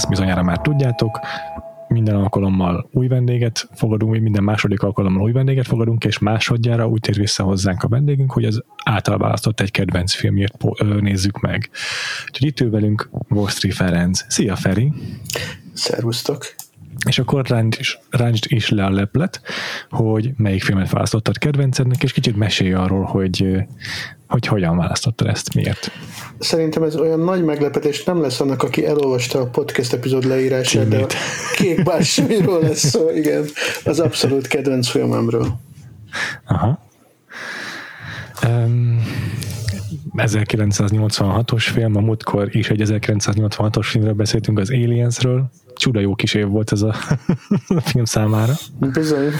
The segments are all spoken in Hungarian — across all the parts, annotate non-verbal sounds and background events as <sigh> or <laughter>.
Ezt bizonyára már tudjátok, minden alkalommal új vendéget fogadunk, minden második alkalommal új vendéget fogadunk, és másodjára úgy tér vissza hozzánk a vendégünk, hogy az által választott egy kedvenc filmjét nézzük meg. Úgyhogy itt ül velünk Vosztri Ferenc. Szia Feri! Szervusztok! És akkor ráncsd is, ráncsd is le a leplet, hogy melyik filmet választottad kedvencednek, és kicsit mesélj arról, hogy, hogy hogyan választottad ezt, miért. Szerintem ez olyan nagy meglepetés nem lesz annak, aki elolvasta a podcast epizód leírását, de a Címét. kék bársonyról lesz szó, igen, az abszolút kedvenc filmemről. Aha. Um, 1986-os film, a múltkor is egy 1986-os filmről beszéltünk, az Aliensről. Csuda jó kis év volt ez a <laughs> film számára. Bizony.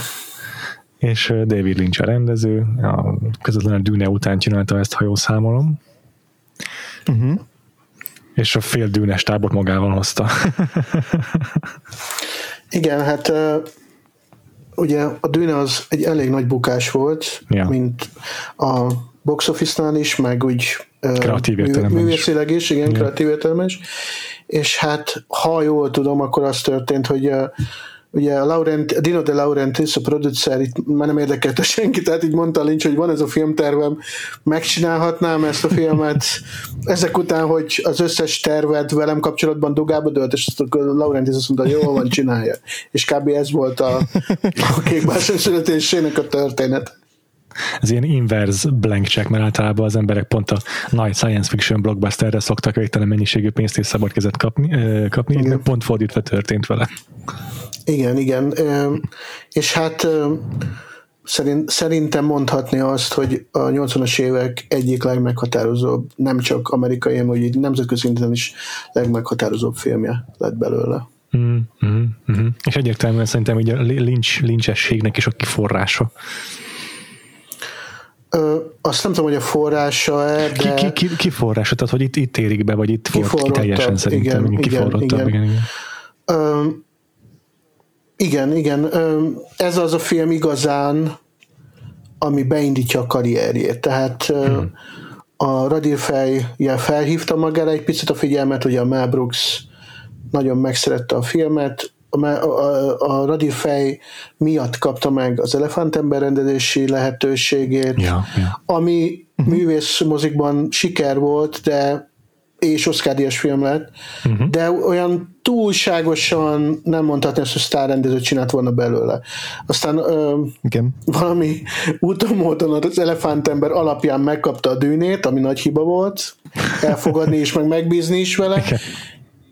És David Lynch a rendező, a közvetlenül a Dune után csinálta ezt, ha jól számolom. Uh-huh. És a fél dűnes tábot magával hozta. <laughs> Igen, hát ugye a Dűne az egy elég nagy bukás volt, Ja. mint a box office-nál is, meg úgy Kreatív mű- művészileg is, igen, kreatív értelemben is. És hát, ha jól tudom, akkor az történt, hogy ö, ugye a Laurent, Dino de Laurentiis, a producer, itt már nem érdekelte senki, tehát így mondta Lynch, hogy van ez a filmtervem, megcsinálhatnám ezt a filmet, ezek után, hogy az összes tervet velem kapcsolatban dugába dölt, és azt a Laurentiis azt mondta, jó van, csinálja. És kb. ez volt a, a kékbársony születésének a történet. Ez ilyen inverse blank check, mert általában az emberek pont a nagy science fiction blockbusterre szoktak végtelen mennyiségű pénzt és szabad kezet kapni, kapni Igen. pont fordítva történt vele. Igen, igen. És hát szerint, szerintem mondhatni azt, hogy a 80-as évek egyik legmeghatározóbb, nem csak amerikai, hanem hogy így nemzetközi szinten is legmeghatározóbb filmje lett belőle. Mm, mm, mm. És egyértelműen szerintem így a lincs, lincsességnek is a kiforrása. Ö, azt nem tudom, hogy a forrása-e, Ki, de ki, ki, ki forrása? Tehát, hogy itt, itt érik be, vagy itt volt ki teljesen szerintem. igen, Igen, igen, igen, igen. Ö, igen, igen. Ö, ez az a film igazán, ami beindítja a karrierjét. Tehát hmm. a Radírfej ugye felhívta magára egy picit a figyelmet, ugye a Mel Brooks nagyon megszerette a filmet, a, a, a, Radírfej miatt kapta meg az Elefántember rendezési lehetőségét, Ja, ja. ami uh-huh. művész mozikban siker volt, de és Oscar díjas film lett, uh-huh. de olyan túlságosan nem mondhatni azt, hogy sztárrendezőt csinált volna belőle. Aztán ö, Igen. valami úton módon az elefántember alapján megkapta a dűnét, ami nagy hiba volt, elfogadni is, meg megbízni is vele, Igen.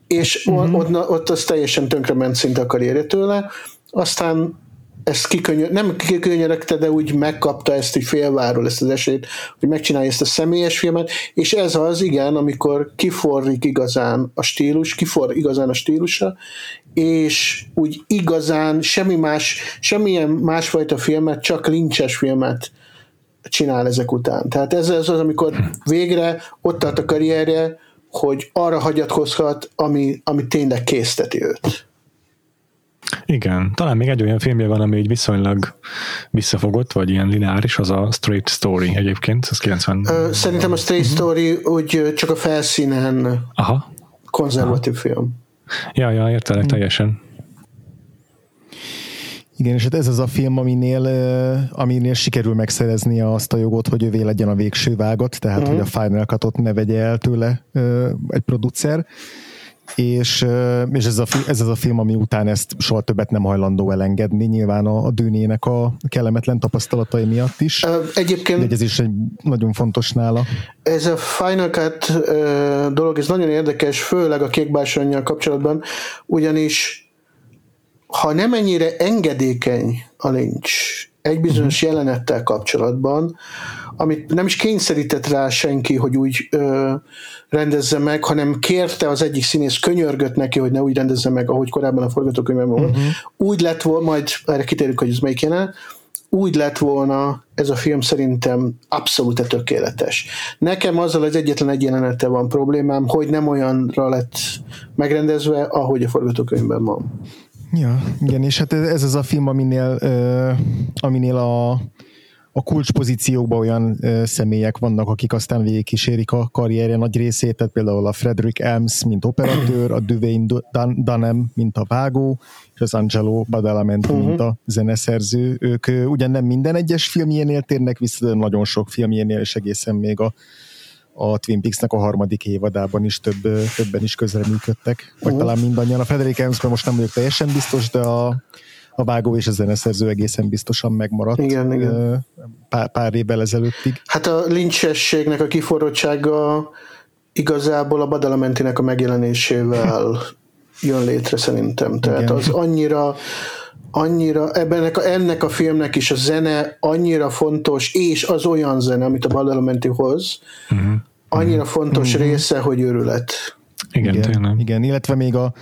És uh-huh. ott, ott az teljesen tönkrement szinte a karrierje tőle. Aztán ezt kikönyör, nem kikönyörögte, de úgy megkapta ezt egy félváról, ezt az esélyt, hogy megcsinálja ezt a személyes filmet, és ez az, igen, amikor kiforrik igazán a stílus, kifor igazán a stílusa, és úgy igazán semmi más, semmilyen másfajta filmet, csak lincses filmet csinál ezek után. Tehát ez az, az amikor végre ott tart a karrierje, hogy arra hagyatkozhat, ami, ami tényleg készteti őt. Igen, talán még egy olyan filmje van, ami így viszonylag visszafogott, vagy ilyen lineáris, az a Straight Story egyébként, az 90... Ö, Szerintem a Stray Story úgy csak a felszínen Aha, konzervatív film. ja, ja, értelek teljesen. Igen, és hát ez az a film, aminél, aminél sikerül megszerezni azt a jogot, hogy ővé legyen a végső vágat, tehát Mhm. uh-huh. hogy a Final Cut-ot ne vegye el tőle egy producer. és, és ez, a, ez az a film, ami után ezt soha többet nem hajlandó elengedni, nyilván a, a dűnének a kellemetlen tapasztalatai miatt is. Egyébként... De ez is egy nagyon fontos nála. Ez a Final Cut dolog, ez nagyon érdekes, főleg a kékbársonyjal kapcsolatban, ugyanis ha nem ennyire engedékeny a lincs egy bizonyos uh-huh. jelenettel kapcsolatban, amit nem is kényszerített rá senki, hogy úgy ö, rendezze meg, hanem kérte az egyik színész, könyörgött neki, hogy ne úgy rendezze meg, ahogy korábban a forgatókönyvben volt. Uh-huh. Úgy lett volna, majd erre kitérünk, hogy ez melyik jelenet, úgy lett volna ez a film szerintem abszolút tökéletes. Nekem azzal az egyetlen egy jelenete van problémám, hogy nem olyanra lett megrendezve, ahogy a forgatókönyvben van. Ja, igen, és hát ez az a film, aminél, aminél a, a kulcspozíciókban olyan személyek vannak, akik aztán végigkísérik a karrierje nagy részét, tehát például a Frederick Elms, mint operatőr, a Dwayne Dan- Danem, mint a vágó, és az Angelo Badalamenti, uh-huh. mint a zeneszerző. Ők ugyan nem minden egyes filmjénél térnek vissza, de nagyon sok filmjénél, és egészen még a a Twin Peaks-nek a harmadik évadában is több, többen is közreműködtek, vagy uh-huh. talán mindannyian. A Frederick Helmsben most nem vagyok teljesen biztos, de a, a vágó és a zeneszerző egészen biztosan megmaradt. Igen, igen. Pár, pár évvel ezelőttig. Hát a lincsességnek a kiforrottsága igazából a Badalamentinek a megjelenésével jön létre szerintem. Tehát igen. az annyira annyira, ebben a, ennek a filmnek is a zene annyira fontos, és az olyan zene, amit a Badalamenti hoz, uh-huh. annyira fontos uh-huh. része, hogy őrület. Igen, igen, tényleg. Igen, illetve még a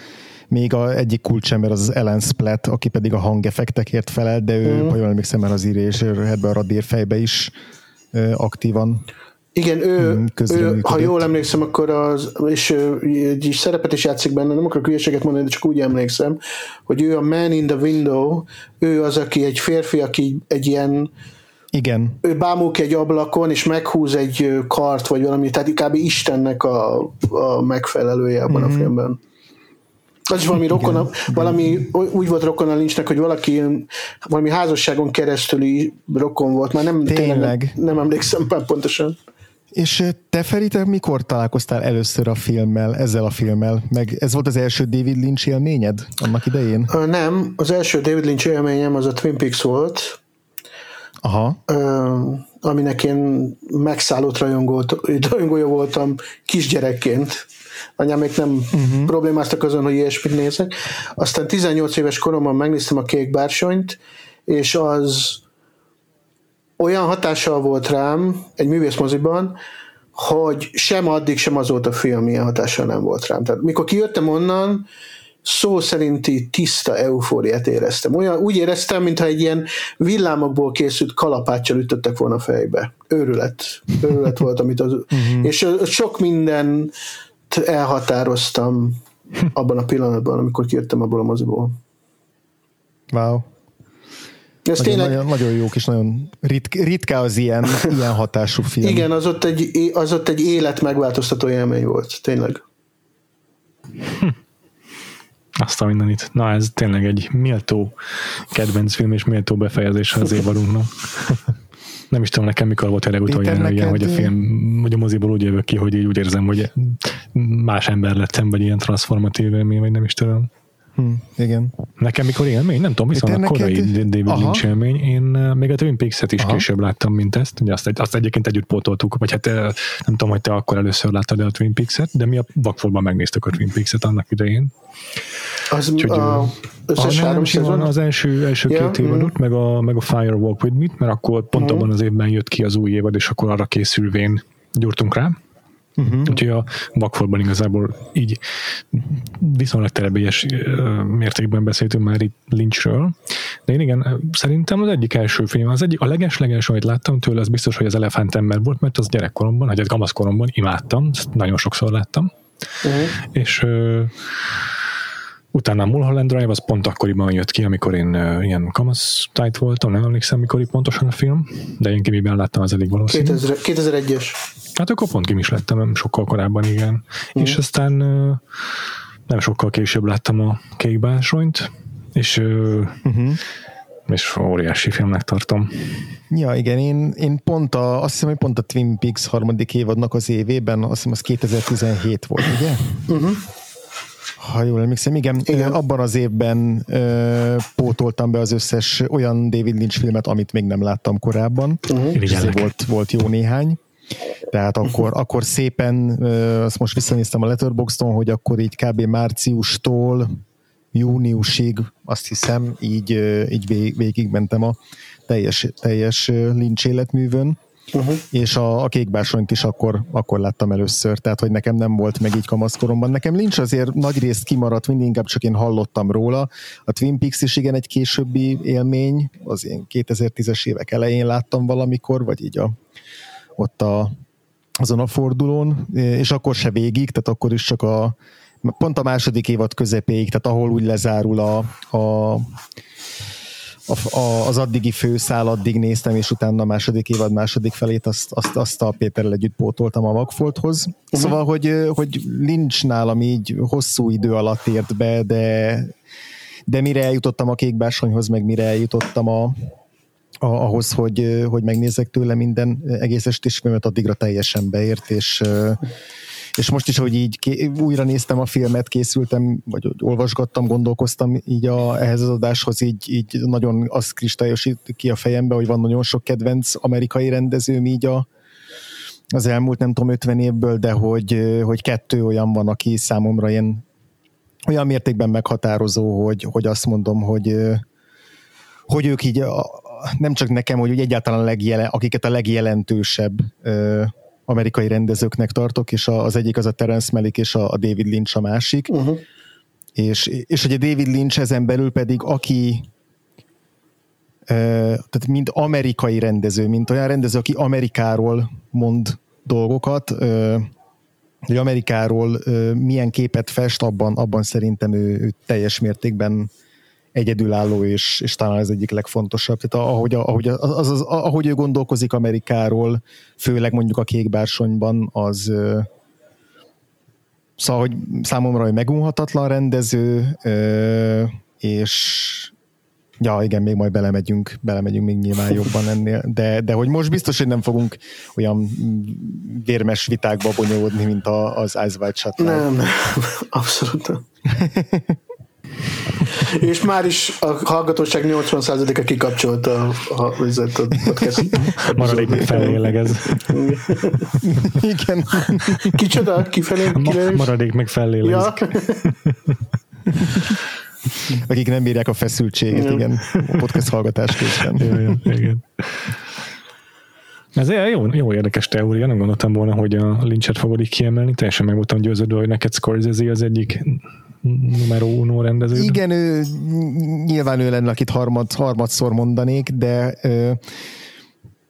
még a egyik kulcsember az, Ellen Splatt, aki pedig a hangeffektekért felel, de ő, uh-huh. ha jól emlékszem, az írés ebbe a radír fejbe is aktívan igen, ő, mm, ő ha jól emlékszem, akkor az, és egy szerepet is játszik benne, nem akarok hülyeséget mondani, de csak úgy emlékszem, hogy ő a man in the window, ő az, aki egy férfi, aki egy ilyen igen. Ő bámul egy ablakon, és meghúz egy kart, vagy valami, tehát inkább Istennek a, a megfelelője abban mm-hmm. a mhm. filmben. Az is valami rokona, Igen. valami úgy volt rokon a lincsnek, hogy valaki valami házasságon keresztüli rokon volt, már nem tényleg, tényleg nem emlékszem pontosan. És te Feri, te mikor találkoztál először a filmmel, ezzel a filmmel? Meg ez volt az első David Lynch élményed annak idején? Nem, az első David Lynch élményem az a Twin Peaks volt. Aha. Aminek én megszállott rajongója voltam kisgyerekként. Anyám még nem uh-huh. problémáztak azon, hogy ilyesmit nézek. Aztán 18 éves koromban megnéztem a Kék Bársonyt, és az olyan hatással volt rám egy művészmoziban, hogy sem addig, sem azóta film ilyen hatással nem volt rám. Tehát mikor kijöttem onnan, szó szerinti tiszta eufóriát éreztem. Olyan, úgy éreztem, mintha egy ilyen villámokból készült kalapáccsal ütöttek volna fejbe. Őrület. Őrület volt, amit az... Uh-huh. <laughs> És sok minden elhatároztam abban a pillanatban, amikor kijöttem abból a moziból. Wow. Ez nagyon, tényleg... nagyon, nagyon jók és nagyon rit, ritka az ilyen, ilyen hatású film. Igen, az ott, egy, az ott egy élet megváltoztató élmény volt, tényleg. Hm. Azt a mindenit. Na, ez tényleg egy méltó kedvenc film, és méltó befejezés az évadunknak. <laughs> Nem is tudom nekem, mikor volt a legutoljára ilyen, hogy a film, hogy a moziból úgy jövök ki, hogy így úgy érzem, hogy más ember lettem, vagy ilyen transformatív élmény, vagy nem is tudom. Hm, igen. Nekem mikor élmény? Nem tudom, viszont a korai neked... David. Lynch élmény. Én még a Twin Peaks-et is Aha. később láttam, mint ezt. Ugye azt, azt egyébként együtt pótoltuk, vagy hát nem tudom, hogy te akkor először láttad a Twin Peaks-et, de mi a Vakfolban megnéztük a Twin Peaks-et annak idején. Az Úgyhogy, a összes három szezon? Az első, első yeah, két évadot, mm. meg, a, meg a Fire Walk With Me, mert akkor pont mm. abban az évben jött ki az új évad, és akkor arra készülvén gyúrtunk rá. Uh-huh. Úgyhogy a vakfolban igazából így viszonylag terebélyes mértékben beszéltünk már itt Lynchről. De én igen, szerintem az egyik első film, az egyik, a leges-leges, amit láttam tőle, az biztos, hogy az Elephant Ember volt, mert az gyerekkoromban, vagy az kamaszkoromban imádtam, nagyon sokszor láttam. Uh-huh. És Utána a Mulholland Drive az pont akkoriban jött ki, amikor én uh, ilyen kamasztájt voltam, nem emlékszem, mikor itt pontosan a film, de én kimiben láttam, az elég valószínű. 2000, 2001-es. Hát akkor pont kim is lettem, sokkal korábban, igen. Mm. És aztán uh, nem sokkal később láttam a Kék Básonyt, és uh, uh-huh és óriási filmnek tartom. Ja, igen, én, én pont a, azt hiszem, hogy pont a Twin Peaks harmadik évadnak az évében, azt hiszem az 2017 volt, ugye? Uh-huh. Ha jól emlékszem, igen, igen. abban az évben ö, pótoltam be az összes olyan David Lynch filmet, amit még nem láttam korábban. Uh-huh. volt, volt jó néhány. Tehát akkor, uh-huh. akkor szépen, ö, azt most visszanéztem a Letterboxdon, hogy akkor így kb. márciustól júniusig, azt hiszem, így, így végigmentem a teljes, teljes Lynch életművön. Uh-huh. és a, a kékbásonyt is akkor, akkor láttam először, tehát hogy nekem nem volt meg így kamaszkoromban. Nekem Lynch azért nagy részt kimaradt, mindig inkább csak én hallottam róla. A Twin Peaks is igen egy későbbi élmény, az én 2010-es évek elején láttam valamikor, vagy így a, ott a, azon a fordulón, és akkor se végig, tehát akkor is csak a pont a második évad közepéig, tehát ahol úgy lezárul a, a a, a, az addigi főszál addig néztem, és utána a második évad második felét azt, azt, azt a Péterrel együtt pótoltam a Vagfolthoz. Uh-huh. Szóval, hogy, hogy nincs nálam így hosszú idő alatt ért be, de, de mire eljutottam a kékbársonyhoz, meg mire eljutottam a, a, ahhoz, hogy, hogy megnézek tőle minden egész estés filmet, addigra teljesen beért, és és most is, hogy így ké- újra néztem a filmet, készültem, vagy olvasgattam, gondolkoztam így a, ehhez az adáshoz, így, így nagyon azt kristályosít ki a fejembe, hogy van nagyon sok kedvenc amerikai rendező így a, az elmúlt nem tudom 50 évből, de hogy, hogy kettő olyan van, aki számomra ilyen olyan mértékben meghatározó, hogy, hogy azt mondom, hogy, hogy ők így nem csak nekem, hogy egyáltalán a legjelen, akiket a legjelentősebb amerikai rendezőknek tartok, és az egyik az a Terence Malick és a David Lynch a másik. Uh-huh. És, és hogy a David Lynch ezen belül pedig, aki tehát mind amerikai rendező, mint olyan rendező, aki Amerikáról mond dolgokat, hogy Amerikáról milyen képet fest, abban, abban szerintem ő, ő teljes mértékben egyedülálló, és, és talán ez egyik legfontosabb. Tehát ahogy, ahogy, az, az, az, ahogy ő gondolkozik Amerikáról, főleg mondjuk a kékbársonyban, az szóval, hogy számomra hogy megunhatatlan rendező, és Ja, igen, még majd belemegyünk, belemegyünk még nyilván jobban ennél, de, de hogy most biztos, hogy nem fogunk olyan vérmes vitákba bonyolódni, mint az Ice White. Nem, abszolút. <laughs> És már is a hallgatóság 80%-a kikapcsolta a, a, a podcast. <laughs> Maradék meg fellélegez. <laughs> Igen. Kicsoda? Kifelé? Ma, maradék meg fellélegez. Ja. <laughs> Akik nem bírják a feszültséget, igen, igen a podcast hallgatás közben. Igen, igen. Ez jó, jó érdekes teória, nem gondoltam volna, hogy a Lynchet fogod így kiemelni, teljesen meg voltam győződve, hogy neked Scorsese az egyik numero uno rendező. Igen, ő, nyilván ő lenne, akit harmad, harmadszor mondanék, de ö,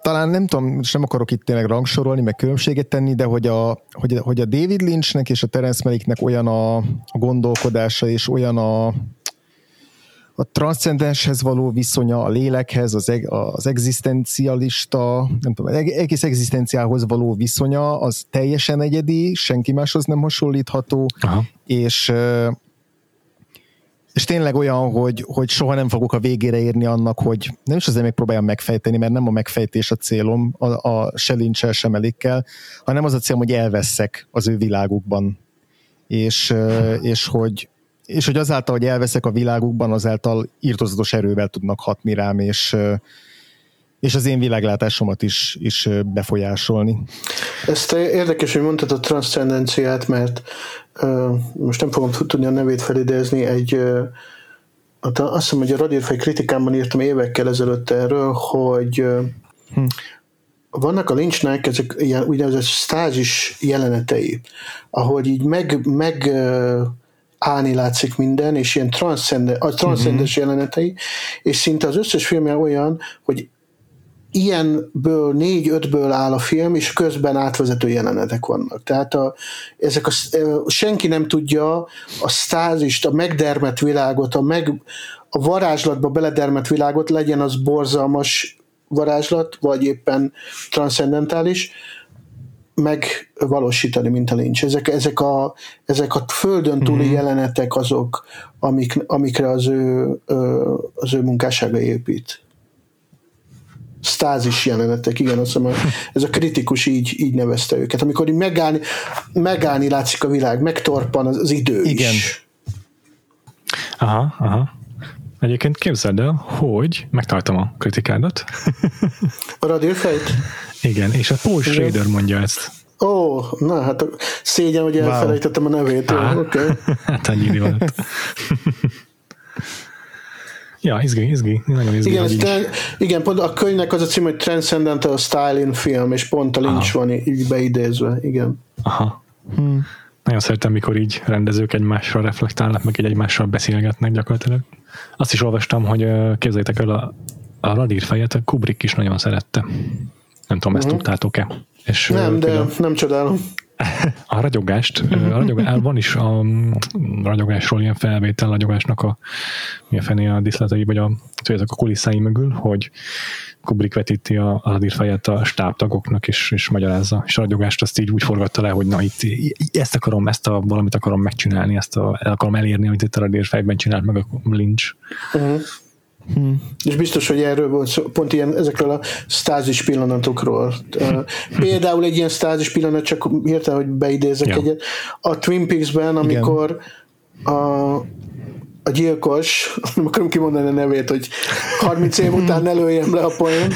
talán nem tudom, most nem akarok itt tényleg rangsorolni, meg különbséget tenni, de hogy a, hogy, hogy a David Lynchnek és a Terence Malicknek olyan a, a gondolkodása és olyan a, a transzcendenshez való viszonya, a lélekhez, az, eg, az egzisztencialista, nem tudom, egész egzisztenciához való viszonya, az teljesen egyedi, senki máshoz nem hasonlítható, Aha. és és tényleg olyan, hogy, hogy soha nem fogok a végére érni annak, hogy nem is azért megpróbáljam megfejteni, mert nem a megfejtés a célom, a, a se lincsel, sem elikkel, hanem az a célom, hogy elveszek az ő világukban. És, és hogy, és hogy azáltal, hogy elveszek a világukban, azáltal írtozatos erővel tudnak hatni rám, és, és az én világlátásomat is, is befolyásolni. Ezt érdekes, hogy mondtad a transzcendenciát, mert uh, most nem fogom tudni a nevét felidézni, egy uh, azt hiszem, hogy a Radírfej kritikámban írtam évekkel ezelőtt erről, hogy uh, hm. vannak a Lynchnek ezek ilyen úgynevezett stázis jelenetei, ahogy így meg, meg uh, állni látszik minden, és ilyen transzcendens, a transzcendens uh-huh. jelenetei, és szinte az összes filmje olyan, hogy ilyenből négy-ötből áll a film, és közben átvezető jelenetek vannak. Tehát a, ezek a, senki nem tudja a stázist, a megdermet világot, a, meg, a varázslatba beledermet világot, legyen az borzalmas varázslat, vagy éppen transzendentális, megvalósítani, mint a lincs. Ezek, ezek, a, ezek a földön túli mm-hmm. jelenetek azok, amik, amikre az ő, az ő munkássága épít. Stázis jelenetek, igen, azt hiszem, ez a kritikus így, így nevezte őket. Amikor így megállni, megállni látszik a világ, megtorpan az, az idő igen. is. Aha, aha. Egyébként képzeld el, hogy megtaláltam a kritikádat. <laughs> A radírfejt? Igen, és a Paul Schrader mondja ezt. Ó, oh, na hát szégyen, hogy elfelejtettem wow. a nevét. Oké. Okay. <laughs> hát ennyi van. <laughs> Ja, izgi, izgi, nagyon izgi. Igen, ten, igen, pont a könyvnek az a cím, hogy Transcendental Styling Film, és pont a Lynch Aha. van így beidézve, igen. Aha. Hmm. Nagyon szeretem, mikor így rendezők egymásra reflektálnak, meg egy egymással beszélgetnek gyakorlatilag. Azt is olvastam, hogy képzeljétek el a, a radír fejet, Kubrick is nagyon szerette. Nem tudom, ezt uh-huh. tudtátok-e? És, nem, de nem csodálom. <laughs> A ragyogást, a ragyogás, van is a ragyogásról ilyen felvétel, a ragyogásnak a, mi a fené a diszletei, vagy a, tudjátok, a kulisszái mögül, hogy Kubrick vetíti a, a fejet a stábtagoknak, és, és magyarázza. És a ragyogást azt így úgy forgatta le, hogy na itt ezt akarom, ezt a valamit akarom megcsinálni, ezt a, el akarom elérni, amit itt a radírfejben csinált meg a Lynch. Uh-huh. Hmm. És biztos, hogy erről volt szó, pont ilyen, ezekről a stázis pillanatokról. <laughs> Például egy ilyen stázis pillanat, csak hirtelen, hogy beidézek ja. egyet. A Twin Peaks-ben, amikor a, a gyilkos, <laughs> nem akarom kimondani a nevét, hogy 30 év után <laughs> ne lőjem le a poén,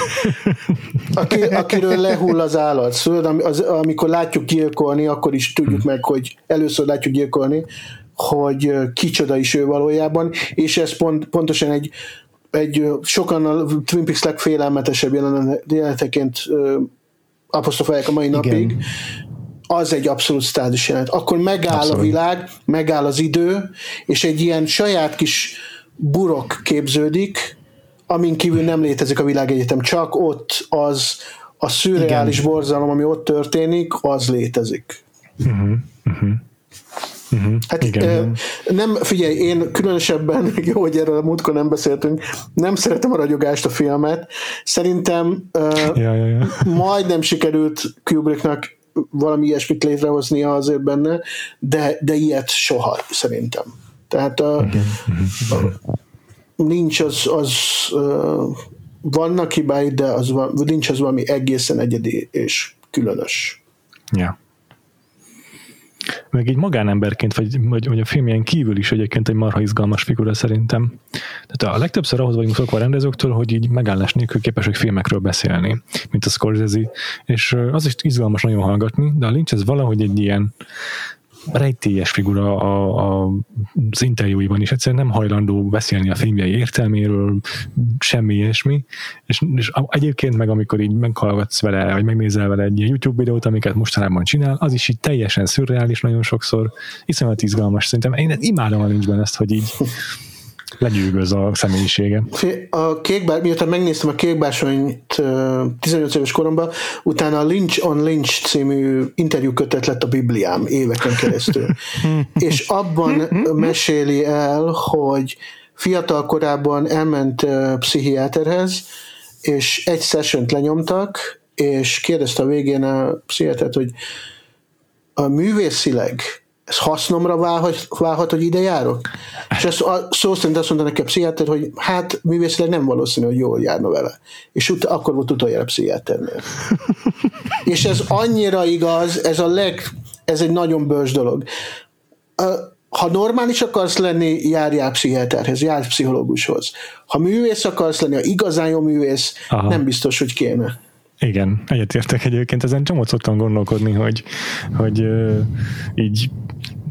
aki, akiről lehull az állat. Szóval az, amikor látjuk gyilkolni, akkor is tudjuk meg, hogy először látjuk gyilkolni, hogy kicsoda is ő valójában, és ez pont, pontosan egy egy sokan a Twin Peaks legfélelmetesebb jeleneteként apostrofálják a mai Igen. napig, az egy abszolút stádus jelenet. Akkor megáll abszolút. a világ, megáll az idő, és egy ilyen saját kis burok képződik, amin kívül nem létezik a világegyetem, csak ott az a szürreális Igen. borzalom, ami ott történik, az létezik. Uh-huh. Uh-huh. Uh-huh. Hát Igen. nem, figyelj, én különösebben, <laughs> jó, hogy erről a múltkor nem beszéltünk, nem szeretem a ragyogást a filmet. Szerintem ja, ja, ja. <laughs> majdnem sikerült Kubricknak valami ilyesmit létrehoznia azért benne, de, de ilyet soha szerintem. Tehát a, a, nincs az, az vannak hibái, de az, nincs az valami egészen egyedi és különös. Ja meg így magánemberként, vagy, vagy, vagy a filmjen kívül is egyébként egy marha izgalmas figura szerintem. Tehát a legtöbbször ahhoz vagyunk szokva a rendezőktől, hogy így megállás nélkül képesek filmekről beszélni, mint a Scorsese, és az is izgalmas nagyon hallgatni, de a Lynch ez valahogy egy ilyen rejtélyes figura a, a, az interjúiban is, egyszerűen nem hajlandó beszélni a filmjei értelméről, semmi ilyesmi, és, és egyébként meg amikor így meghallgatsz vele, vagy megnézel vele egy YouTube videót, amiket mostanában csinál, az is így teljesen szürreális nagyon sokszor, iszonyat izgalmas, szerintem. Én imádom a nincsben ezt, hogy így legyűgöz a személyisége. A kékbár, miután megnéztem a kékbásonyt 18 éves koromban, utána a Lynch on Lynch című interjú kötet lett a Bibliám éveken keresztül. <laughs> és abban meséli el, hogy fiatal korában elment pszichiáterhez, és egy session lenyomtak, és kérdezte a végén a pszichiátert, hogy a művészileg ez hasznomra válhat, válhat hogy ide járok? És ezt a, szó szerint azt mondta nekem a pszichiáter, hogy hát művészileg nem valószínű, hogy jól járna vele. És ut- akkor volt utoljára pszichiáternél. <laughs> és ez annyira igaz, ez a leg, ez egy nagyon bős dolog. Ha normális akarsz lenni, járjál pszichiáterhez, járj pszichológushoz. Ha művész akarsz lenni, ha igazán jó művész, Aha. nem biztos, hogy kéne. Igen, egyetértek egyébként, ezen csomót szoktam gondolkodni, hogy, hogy így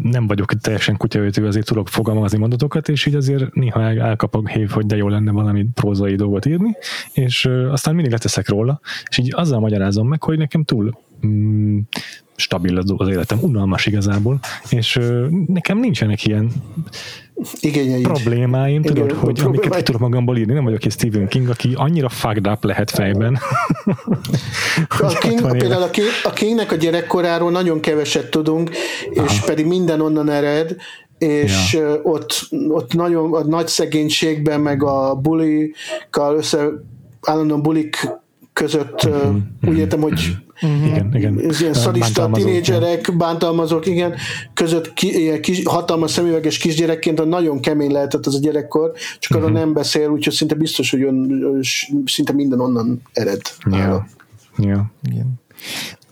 nem vagyok teljesen kutyaöltő, azért tudok fogalmazni mondatokat, és így azért néha el, elkap a hév, hogy de jó lenne valami prózai dolgot írni, és uh, aztán mindig leteszek róla, és így azzal magyarázom meg, hogy nekem túl mm, stabil az, az életem, unalmas igazából, és nekem nincsenek ilyen igényeid. problémáim, tudod, Igen, hogy amiket ki tudok magamból írni, nem vagyok egy Stephen King, aki annyira fucked up lehet fejben. a King, például a, King, a Kingnek a gyerekkoráról nagyon keveset tudunk, és Aha. pedig minden onnan ered, és ja. ott, ott nagyon a nagy szegénységben, meg a bulikkal össze, állandóan bulik között mm-hmm. úgy értem, hogy Uh-huh. Igen, igen. Ez ilyen szadista tinédzserek, bántalmazók, igen, között ki, ilyen kis, hatalmas szemüveges kisgyerekként nagyon kemény lehetett az a gyerekkor, csak uh-huh. arra mhm. nem beszél, úgyhogy szinte biztos, hogy ön, szinte minden onnan ered. Ja. Ja. Igen.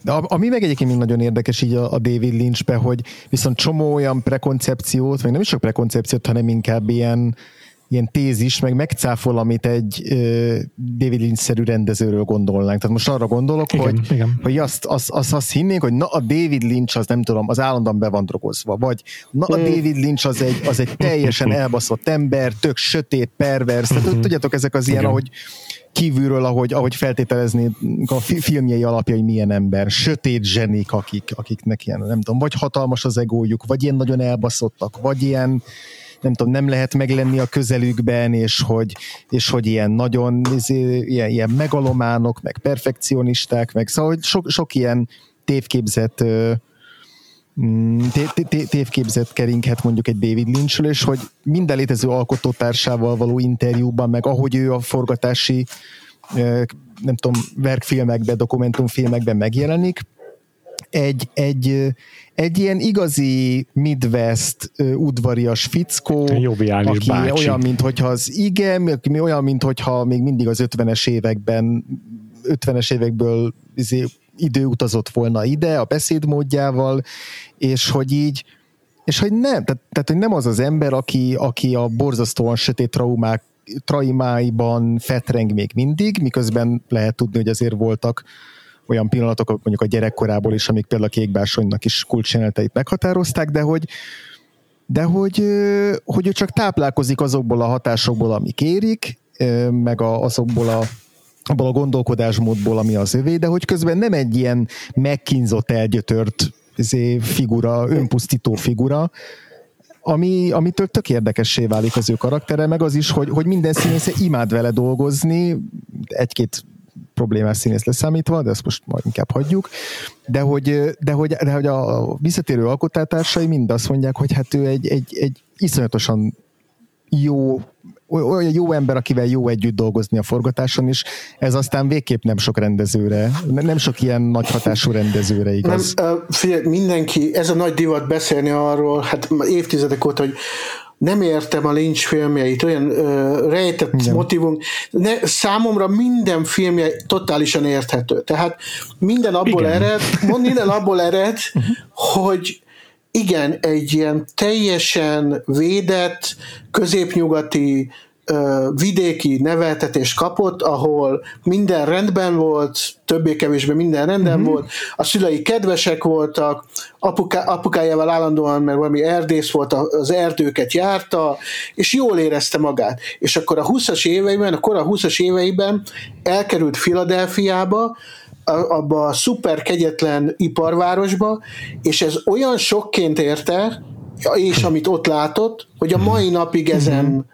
De ami meg egyébként még nagyon érdekes így a, a David Lynchbe, hogy viszont csomó olyan prekoncepciót, vagy nem is csak prekoncepciót, hanem inkább ilyen, ilyen tézis, meg megcáfol, amit egy uh, David Lynch-szerű rendezőről gondolnánk. Tehát most arra gondolok, igen, hogy, igen. hogy azt, azt, azt, azt hinnénk, hogy na a David Lynch az nem tudom, az állandóan be van drogozva, vagy na a. David Lynch az egy, az egy teljesen elbaszott ember, tök sötét, pervers, tehát uh-huh. tudjátok, ezek az ilyen, igen. ahogy kívülről, ahogy, ahogy feltételezni a filmjei alapja, hogy milyen ember, sötét zsenik, akik, akiknek ilyen, nem tudom, vagy hatalmas az egójuk, vagy ilyen nagyon elbaszottak, vagy ilyen, nem tudom, nem lehet meglenni a közelükben, és hogy, és hogy ilyen nagyon ilyen, ilyen megalománok, meg perfekcionisták, meg szóval hogy sok, sok ilyen tévképzett mm, tévképzet keringhet mondjuk egy David lynch és hogy minden létező alkotótársával való interjúban, meg ahogy ő a forgatási nem tudom, verkfilmekben, dokumentumfilmekben megjelenik, egy, egy, egy ilyen igazi Midwest udvarias fickó, Joviális aki bácsi. olyan, mint hogyha az igen, olyan, mint hogyha még mindig az 50-es években 50-es évekből izé, idő utazott volna ide a beszédmódjával, és hogy így és hogy nem, tehát, tehát hogy nem az az ember, aki, aki a borzasztóan sötét traumák traumáiban fetreng még mindig, miközben lehet tudni, hogy azért voltak olyan pillanatok, mondjuk a gyerekkorából is, amik például a kékbársonynak is kulcsjeleneteit meghatározták, de hogy, de hogy, hogy ő csak táplálkozik azokból a hatásokból, amik érik, meg a, azokból a abból a gondolkodásmódból, ami az övé, de hogy közben nem egy ilyen megkínzott, elgyötört izé, figura, önpusztító figura, ami, amitől tök érdekessé válik az ő karaktere, meg az is, hogy, hogy minden színésze imád vele dolgozni, egy-két problémás színész leszámítva, de ezt most majd inkább hagyjuk, de hogy, de hogy, de hogy a visszatérő alkotátársai mind azt mondják, hogy hát ő egy, egy, egy iszonyatosan jó olyan jó ember, akivel jó együtt dolgozni a forgatáson, és ez aztán végképp nem sok rendezőre, nem sok ilyen nagy hatású rendezőre igaz. Nem, figyelj, mindenki, ez a nagy divat beszélni arról, hát évtizedek óta, hogy nem értem a Lynch filmjeit, olyan ö, rejtett Igen. motivum. Ne, számomra minden filmje totálisan érthető. Tehát minden abból Igen. ered, minden abból ered, <laughs> hogy igen, egy ilyen teljesen védett, középnyugati vidéki neveltetést kapott, ahol minden rendben volt, többé-kevésbé minden rendben uh-huh. volt, a szülei kedvesek voltak, apuká, apukájával állandóan, mert valami erdész volt, az erdőket járta, és jól érezte magát. És akkor a 20-as éveiben, a kora 20-as éveiben elkerült Filadelfiába, abba a szuper kegyetlen iparvárosba, és ez olyan sokként érte, és amit ott látott, hogy a mai napig ezen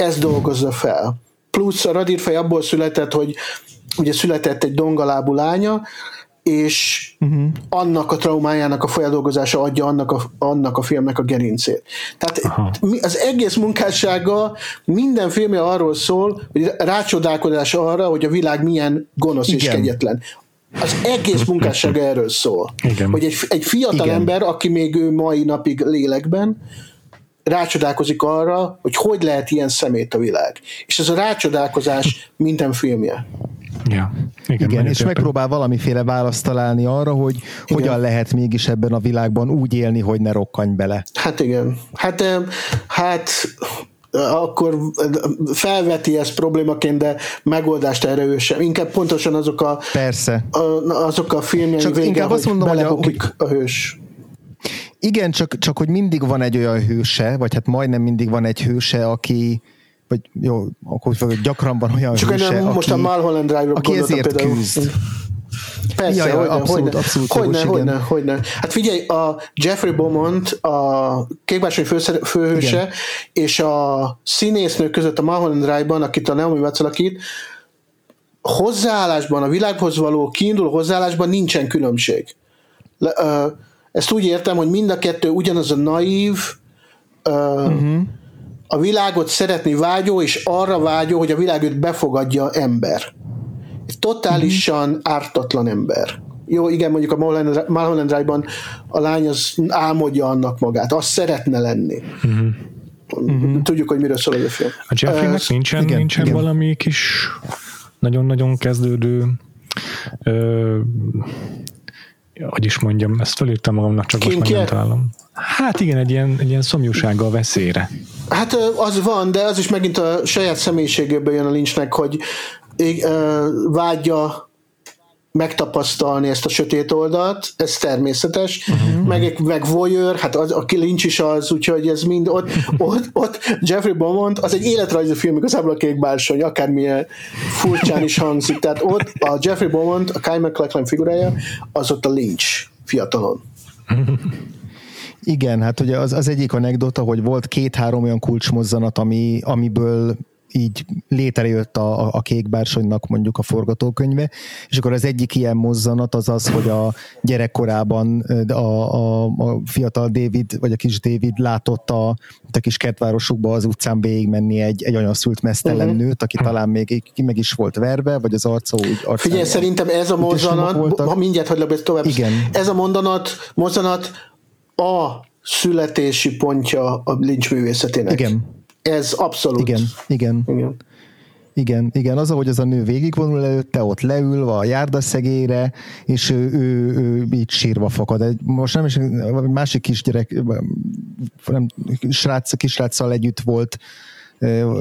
ez dolgozza fel. Plusz a radírfej abból született, hogy ugye született egy dongalábú lánya, és uh-huh. annak a traumájának a folyadolgozása adja annak a, annak a filmnek a gerincét. Tehát Aha. az egész munkássága, minden filmje arról szól, hogy rácsodálkozás arra, hogy a világ milyen gonosz Igen. és kegyetlen. Az egész munkássága erről szól. Igen. Hogy egy, egy fiatal Igen. ember, aki még ő mai napig lélekben, rácsodálkozik arra, hogy hogy lehet ilyen szemét a világ. És ez a rácsodálkozás <laughs> minden filmje. Ja, igen, igen és megpróbál valamiféle választ találni arra, hogy igen. hogyan lehet mégis ebben a világban úgy élni, hogy ne rokkanj bele. Hát igen. Hát, hát akkor felveti ezt problémaként, de megoldást erre ő sem. Inkább pontosan azok a, Persze. A, azok a filmjeink Csak vége, inkább azt mondom, hogy, a, hogy a hős. Igen, csak, csak hogy mindig van egy olyan hőse, vagy hát majdnem mindig van egy hőse, aki vagy jó, akkor gyakran van olyan csak hőse, aki, most a Mulholland Drive-ra aki ezért például. küzd. Persze, ja, hogyne, abszolút, hogyne, abszolút hogyne, jogos, hogyne, hogyne. Hát figyelj, a Jeffrey Beaumont, a Kékbársony főhőse, igen. és a színésznő között a Mulholland Drive-ban, akit a Naomi Watts alakít, hozzáállásban, a világhoz való kiinduló hozzáállásban nincsen különbség. Le, uh, ezt úgy értem, hogy mind a kettő ugyanaz a naív, uh-huh. a világot szeretni vágyó, és arra vágyó, hogy a világ őt befogadja ember. Egy totálisan uh-huh. ártatlan ember. Jó, igen, mondjuk a Mulholland Drive-ban a lány az álmodja annak magát, azt szeretne lenni. Uh-huh. Uh-huh. Tudjuk, hogy miről szól ez a film. A Jeffreynek uh, nincsen, igen, nincsen igen. valami kis nagyon-nagyon kezdődő ö, hogy is mondjam, ezt felírtam magamnak, csak most már nem találom. Hát igen, egy ilyen, egy ilyen szomjúsággal veszélyre. Hát az van, de az is megint a saját személyiségéből jön a lincsnek, hogy vágyja megtapasztalni ezt a sötét oldalt, ez természetes, uh-huh. meg, meg voyeur, hát az, a Lynch is az, úgyhogy ez mind ott, ott, ott Jeffrey Beaumont, az egy életrajzi film, igazából a kék bársony, akármilyen furcsán is hangzik, tehát ott a Jeffrey Beaumont, a Kyle MacLachlan figurája, az ott a Lynch fiatalon. Igen, hát ugye az, az egyik anekdota, hogy volt két-három olyan kulcsmozzanat, ami, amiből így létrejött a, a kék bársonynak mondjuk a forgatókönyve, és akkor az egyik ilyen mozzanat az az, hogy a gyerekkorában a, a, a fiatal David, vagy a kis David látott a, a kis kertvárosukba az utcán végigmenni egy, egy olyan szült mesztelen uh-huh. nőt, aki talán még meg is volt verve, vagy az arca úgy arcán Figyelj, szerintem ez a mozzanat, ha mindjárt, hogy lebesz tovább, Igen. ez a mondanat, mozzanat a születési pontja a lincs művészetének. Igen ez abszolút. Igen, igen. igen. Igen, igen, az, ahogy az a nő végigvonul előtte, ott leül a járdaszegére, és ő, ő, ő így sírva fakad. Egy, most nem is, másik kisgyerek, nem, srác, kisráccal együtt volt,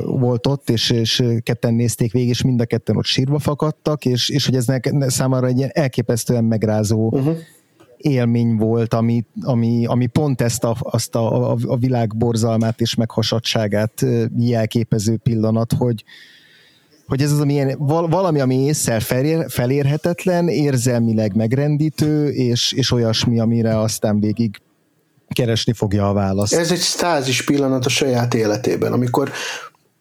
volt ott, és, és ketten nézték végig, és mind a ketten ott sírva fakadtak, és, és hogy ez ne, számára egy ilyen elképesztően megrázó uh-huh élmény volt, ami, ami, ami pont ezt a, azt a, a, a világ borzalmát és meghasadtságát jelképező pillanat, hogy, hogy ez az, ami ilyen, valami, ami észszel felér, felérhetetlen, érzelmileg megrendítő, és, és olyasmi, amire aztán végig keresni fogja a választ. Ez egy stázis pillanat a saját életében, amikor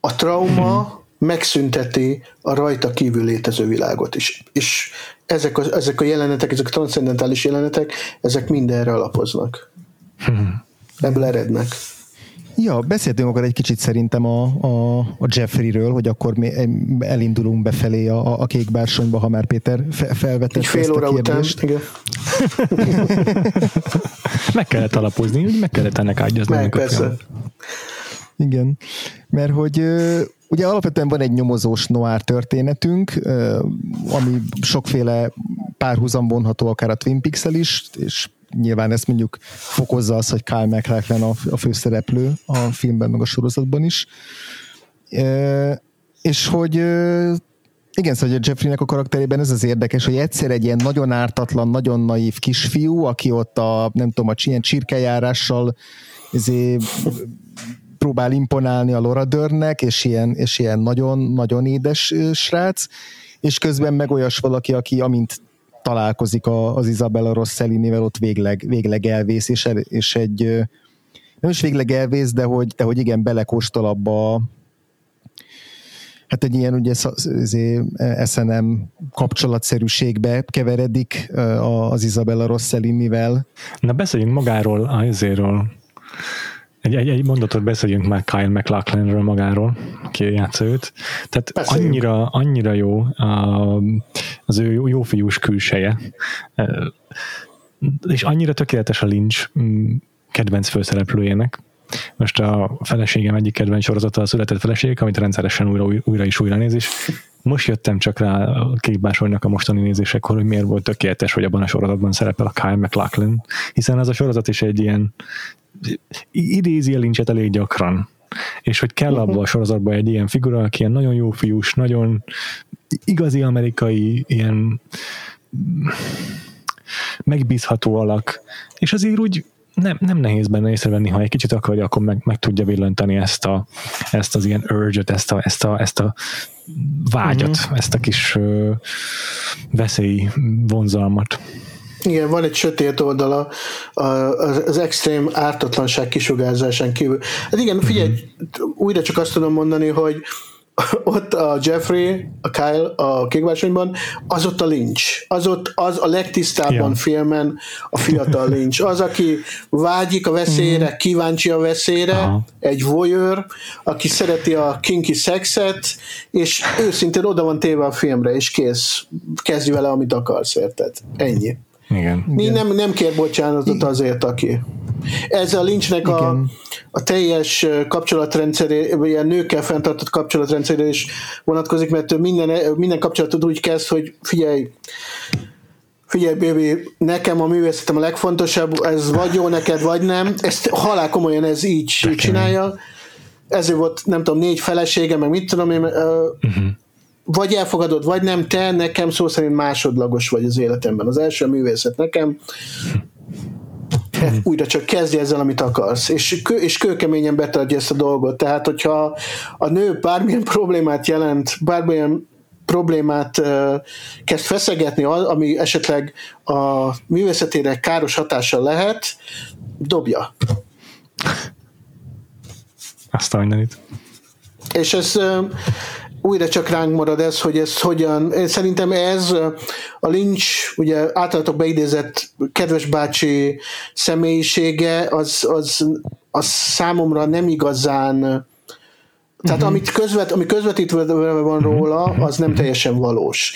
a trauma hmm megszünteti a rajta kívül létező világot is. És ezek a, ezek a jelenetek, ezek a transzendentális jelenetek, ezek mindenre alapoznak. Hmm. Ebből erednek. Ja, beszéltünk akkor egy kicsit szerintem a, a, a Jeffreyről, hogy akkor mi elindulunk befelé a, a kék bársonyba, ha már Péter fe, felvetett egy fél óra a kérdést. Után, igen. <laughs> meg kellett alapozni, meg kellett ennek ágyazni. Meg, persze. Igen, mert hogy ugye alapvetően van egy nyomozós noir történetünk, ami sokféle párhuzam vonható akár a Twin peaks is, és nyilván ezt mondjuk fokozza az, hogy Kyle MacLachlan a, a főszereplő a filmben, meg a sorozatban is. És hogy igen, szóval a Jeffreynek a karakterében ez az érdekes, hogy egyszer egy ilyen nagyon ártatlan, nagyon naív kisfiú, aki ott a, nem tudom, a ilyen csirkejárással ezért próbál imponálni a Laura Dörnnek, és ilyen, és ilyen nagyon-nagyon édes srác, és közben meg olyas valaki, aki amint találkozik az Isabella Rossellinivel, ott végleg, végleg elvész, és, és egy nem is végleg elvész, de hogy, de hogy igen, belekóstol abba hát egy ilyen ugye SNM kapcsolatszerűségbe keveredik az Isabella Rossellinivel. Na beszéljünk magáról, azért egy, egy, egy mondatot beszéljünk már Kyle McLachlanről magáról, aki játsza őt. Tehát annyira, annyira jó az ő jó fiús külseje, és annyira tökéletes a Lynch mm, kedvenc főszereplőjének. Most a feleségem egyik kedvenc sorozata a született feleség, amit rendszeresen újra, újra is újra néz, és most jöttem csak rá a a mostani nézésekor, hogy miért volt tökéletes, hogy abban a sorozatban szerepel a Kyle McLachlan, hiszen az a sorozat is egy ilyen idézi a lincset elég gyakran, és hogy kell abban a sorozatban egy ilyen figura, aki ilyen nagyon jó fiús, nagyon igazi amerikai, ilyen megbízható alak, és azért úgy nem, nem nehéz benne észrevenni, ha egy kicsit akarja, akkor meg, meg tudja villantani ezt, a, ezt az ilyen urge ezt a, ezt a, ezt a vágyat, uh-huh. ezt a kis uh, veszély vonzalmat. Igen, van egy sötét oldala az extrém ártatlanság kisugárzásán kívül. Hát igen, figyelj, újra csak azt tudom mondani, hogy <laughs> ott a Jeffrey, a Kyle a kékvásonyban, az ott a Lynch. Az ott az a legtisztábban ja. filmen a fiatal Lynch. Az, aki vágyik a veszélyre, mm. kíváncsi a veszélyre, Aha. egy voyeur, aki szereti a kinky szexet, és őszintén oda van téve a filmre, és kész. Kezdj vele, amit akarsz, érted? Ennyi. Igen. Mi nem, nem kér bocsánatot azért, aki. Ez a Lynchnek a, a teljes kapcsolatrendszeré, vagy ilyen nőkkel fenntartott kapcsolatrendszerére is vonatkozik, mert minden, minden kapcsolatot úgy kezd, hogy figyelj, figyelj, baby, nekem a művészetem a legfontosabb, ez vagy jó neked, vagy nem. Ezt halál komolyan ez így csinálja. Ezért volt, nem tudom, négy felesége, meg mit tudom én, uh-huh. Vagy elfogadod, vagy nem, te nekem szó szerint másodlagos vagy az életemben. Az első a művészet nekem, újra csak kezdj ezzel, amit akarsz, és, kő, és kőkeményen betartja ezt a dolgot. Tehát, hogyha a nő bármilyen problémát jelent, bármilyen problémát uh, kezd feszegetni, ami esetleg a művészetére káros hatással lehet, dobja. Azt a mindenit. És ez újra csak ránk marad ez, hogy ez hogyan, szerintem ez a Lynch, ugye általatok beidézett kedves bácsi személyisége, az, az, az számomra nem igazán tehát uh-huh. amit közvet, ami közvetítve van róla, az nem teljesen valós.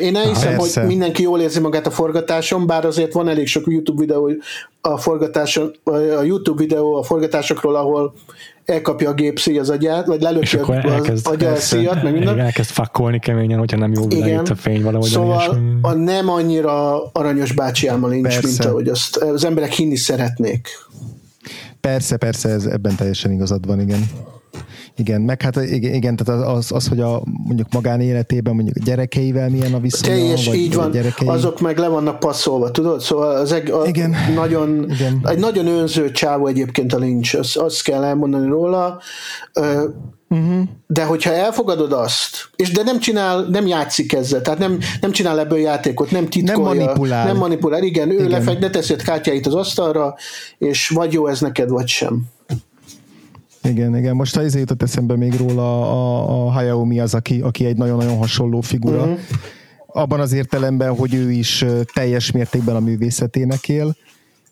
Én elhiszem, hogy mindenki jól érzi magát a forgatáson, bár azért van elég sok YouTube videó a forgatáson, a YouTube videó a forgatásokról, ahol elkapja a gép az agyát, vagy lelöki az agya szíjat, meg minden. Elkezd fakkolni keményen, hogyha nem jó Igen. a fény valahogy. Szóval a nem annyira aranyos bácsi álma nincs, persze. mint ahogy azt az emberek hinni szeretnék. Persze, persze, ez, ebben teljesen igazad van, igen. Igen, meg hát igen, igen tehát az, az, hogy a mondjuk magánéletében mondjuk a gyerekeivel milyen a viszonya. Teljes, vagy így van, gyerekei. azok meg le vannak passzolva, tudod? Szóval az egy, a, igen. Nagyon, igen. egy nagyon önző csávó egyébként a Lynch, azt, azt kell elmondani róla. Uh-huh. De hogyha elfogadod azt, és de nem csinál, nem játszik ezzel, tehát nem, nem csinál ebből játékot, nem titkolja, nem manipulál. Nem manipulál, igen, ő igen. lefek, de teszi a kártyáit az asztalra, és vagy jó ez neked, vagy sem. Igen, igen. Most ha izé jutott eszembe még róla a, a Hayao Miyazaki, aki egy nagyon-nagyon hasonló figura. Uh-huh. Abban az értelemben, hogy ő is teljes mértékben a művészetének él,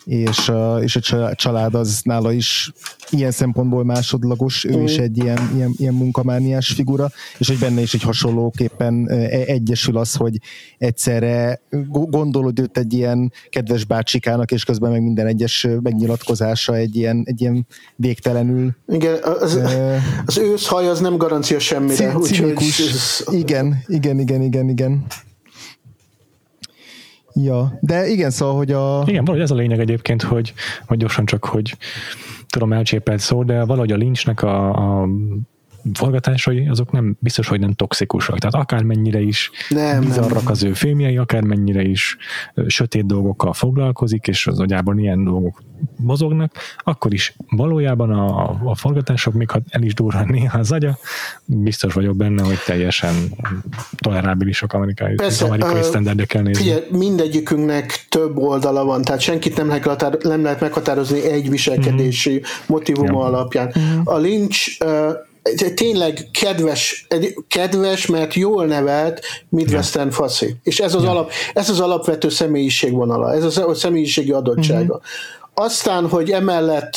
és, és a család az nála is ilyen szempontból másodlagos, ő mm. is egy ilyen, ilyen, ilyen munkamániás figura, és hogy benne is egy hasonlóképpen e, egyesül az, hogy egyszerre gondolod őt egy ilyen kedves bácsikának, és közben meg minden egyes megnyilatkozása egy ilyen, egy ilyen végtelenül. Igen, az, uh, az őszhaj az nem garancia semmire. Cinikus. Úgy, igen, igen, igen, igen, igen. Ja, de igen, szóval, hogy a... Igen, valahogy ez a lényeg egyébként, hogy, hogy gyorsan csak, hogy tudom, elcsépelt szó, de valahogy a lincsnek a, a forgatásai, azok nem biztos, hogy nem toxikusak. Tehát akármennyire is nem, bizarrak nem. az ő filmjei, akármennyire is sötét dolgokkal foglalkozik, és az agyában ilyen dolgok mozognak, akkor is valójában a, a forgatások, még ha el is durran néha az agya, biztos vagyok benne, hogy teljesen tolerábilisok amerikai, Persze, amerikai uh, sztenderdekkel nézni. Figyelj, mindegyikünknek több oldala van, tehát senkit nem lehet, nem lehet meghatározni egy viselkedési mm-hmm. motivum ja. alapján. Mm-hmm. A Lynch uh, tényleg kedves, kedves, mert jól nevelt Midwestern faszi. És ez az, ja. alap, ez az alapvető személyiségvonala, ez a személyiségi adottsága. Uh-huh. Aztán, hogy emellett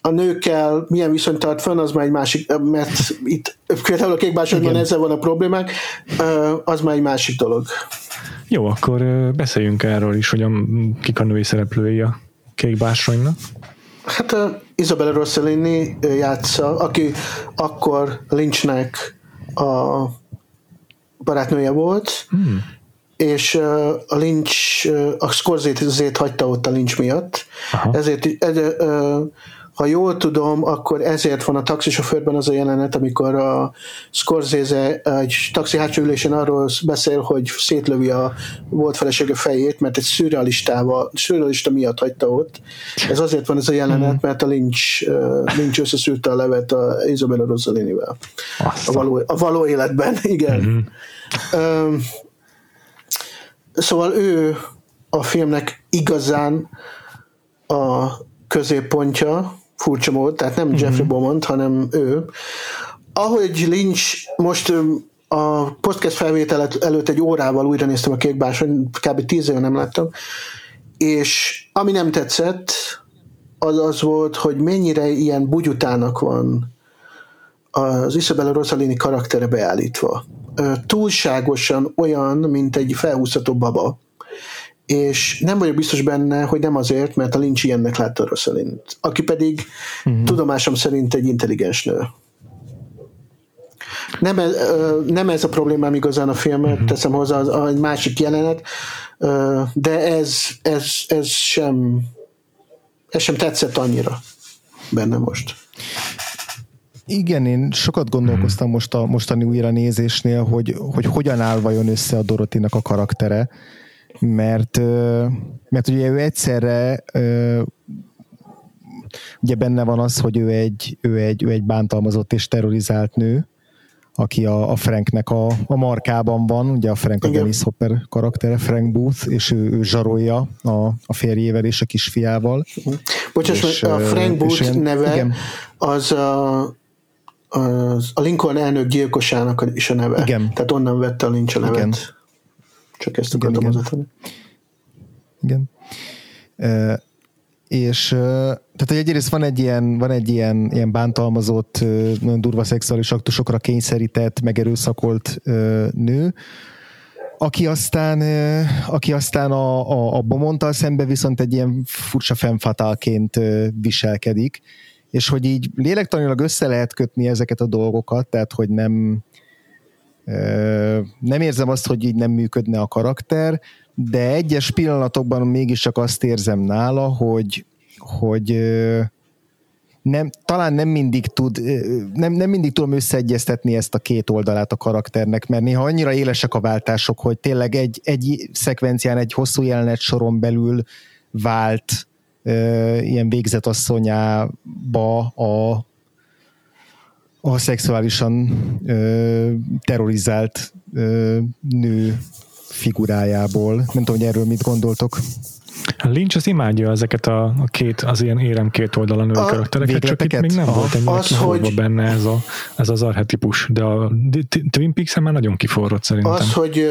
a nőkkel milyen viszonyt tart fönn, az már egy másik, mert itt például a kékbársonyban ezzel van a problémák, az már egy másik dolog. Jó, akkor beszéljünk erről is, hogy a, kik a női szereplői a kékbársonynak. Hát Isabella Rossellini játsza, aki akkor Lynchnek a barátnője volt, hmm. és a Lynch, a Scorsese-t hagyta ott a Lynch miatt, Aha. ezért ez, ha jól tudom, akkor ezért van a taxisofőrben az a jelenet, amikor a Scorsese egy taxi hátsó ülésen arról beszél, hogy szétlövi a volt felesége fejét, mert egy szürrealistával, szürrealista miatt hagyta ott. Ez azért van ez a jelenet, hmm. mert a Lynch, Lynch összeszűrte a levet a Isabella Rossellini-vel. A való, a való életben, <laughs> igen. Hmm. Um, szóval ő a filmnek igazán a középpontja, furcsa mód, tehát nem mm-hmm. Jeffrey Beaumont, hanem ő. Ahogy Lynch most a podcast felvétel előtt egy órával újra néztem a kékbáson, kb. tíz éve nem láttam, és ami nem tetszett, az az volt, hogy mennyire ilyen bugyutának van az Isabella Rossellini karaktere beállítva. Túlságosan olyan, mint egy felhúzható baba és nem vagyok biztos benne, hogy nem azért, mert a Lynch ilyennek látta Rosalind, aki pedig uh-huh. tudomásom szerint egy intelligens nő. Nem ez, nem ez a problémám igazán a filmet, uh-huh. teszem hozzá az, egy másik jelenet. de ez, ez, ez sem ez sem tetszett annyira benne most. Igen, én sokat gondolkoztam most a mostani újra nézésnél, hogy, hogy hogyan áll vajon össze a Dorotinak a karaktere, mert, mert ugye ő egyszerre ugye benne van az, hogy ő egy, ő egy, ő egy bántalmazott és terrorizált nő, aki a, a Franknek a, a markában van, ugye a Frank igen. a Dennis Hopper karaktere, Frank Booth, és ő, ő zsarolja a, a férjével és a kisfiával. Bocsáss, és, a Frank Booth ilyen, neve igen. az a, az a Lincoln elnök gyilkosának is a neve. Igen. Tehát onnan vette a Lynch a nevet. Igen. Csak ezt akartam igen. Igen. igen és tehát hogy egyrészt van egy ilyen, van egy ilyen, ilyen bántalmazott, nagyon durva szexuális aktusokra kényszerített, megerőszakolt nő, aki aztán, aki aztán a, a, a Bomonttal szembe viszont egy ilyen furcsa fenfatálként viselkedik, és hogy így lélektanilag össze lehet kötni ezeket a dolgokat, tehát hogy nem nem érzem azt, hogy így nem működne a karakter, de egyes pillanatokban mégis csak azt érzem nála, hogy, hogy nem, talán nem mindig tud, nem, nem mindig tudom összeegyeztetni ezt a két oldalát a karakternek, mert néha annyira élesek a váltások, hogy tényleg egy, egy szekvencián, egy hosszú jelenet soron belül vált ö, ilyen végzetasszonyába a, a szexuálisan ö, terrorizált ö, nő figurájából. Nem tudom, hogy erről mit gondoltok. Lynch az imádja ezeket a, a két, az ilyen érem két oldalon női karaktereket, csak itt még nem Aha. volt ennyire az, hogy... benne ez, a, ez az arhetipus, de a Twin peaks már nagyon kiforrott szerintem. Az, hogy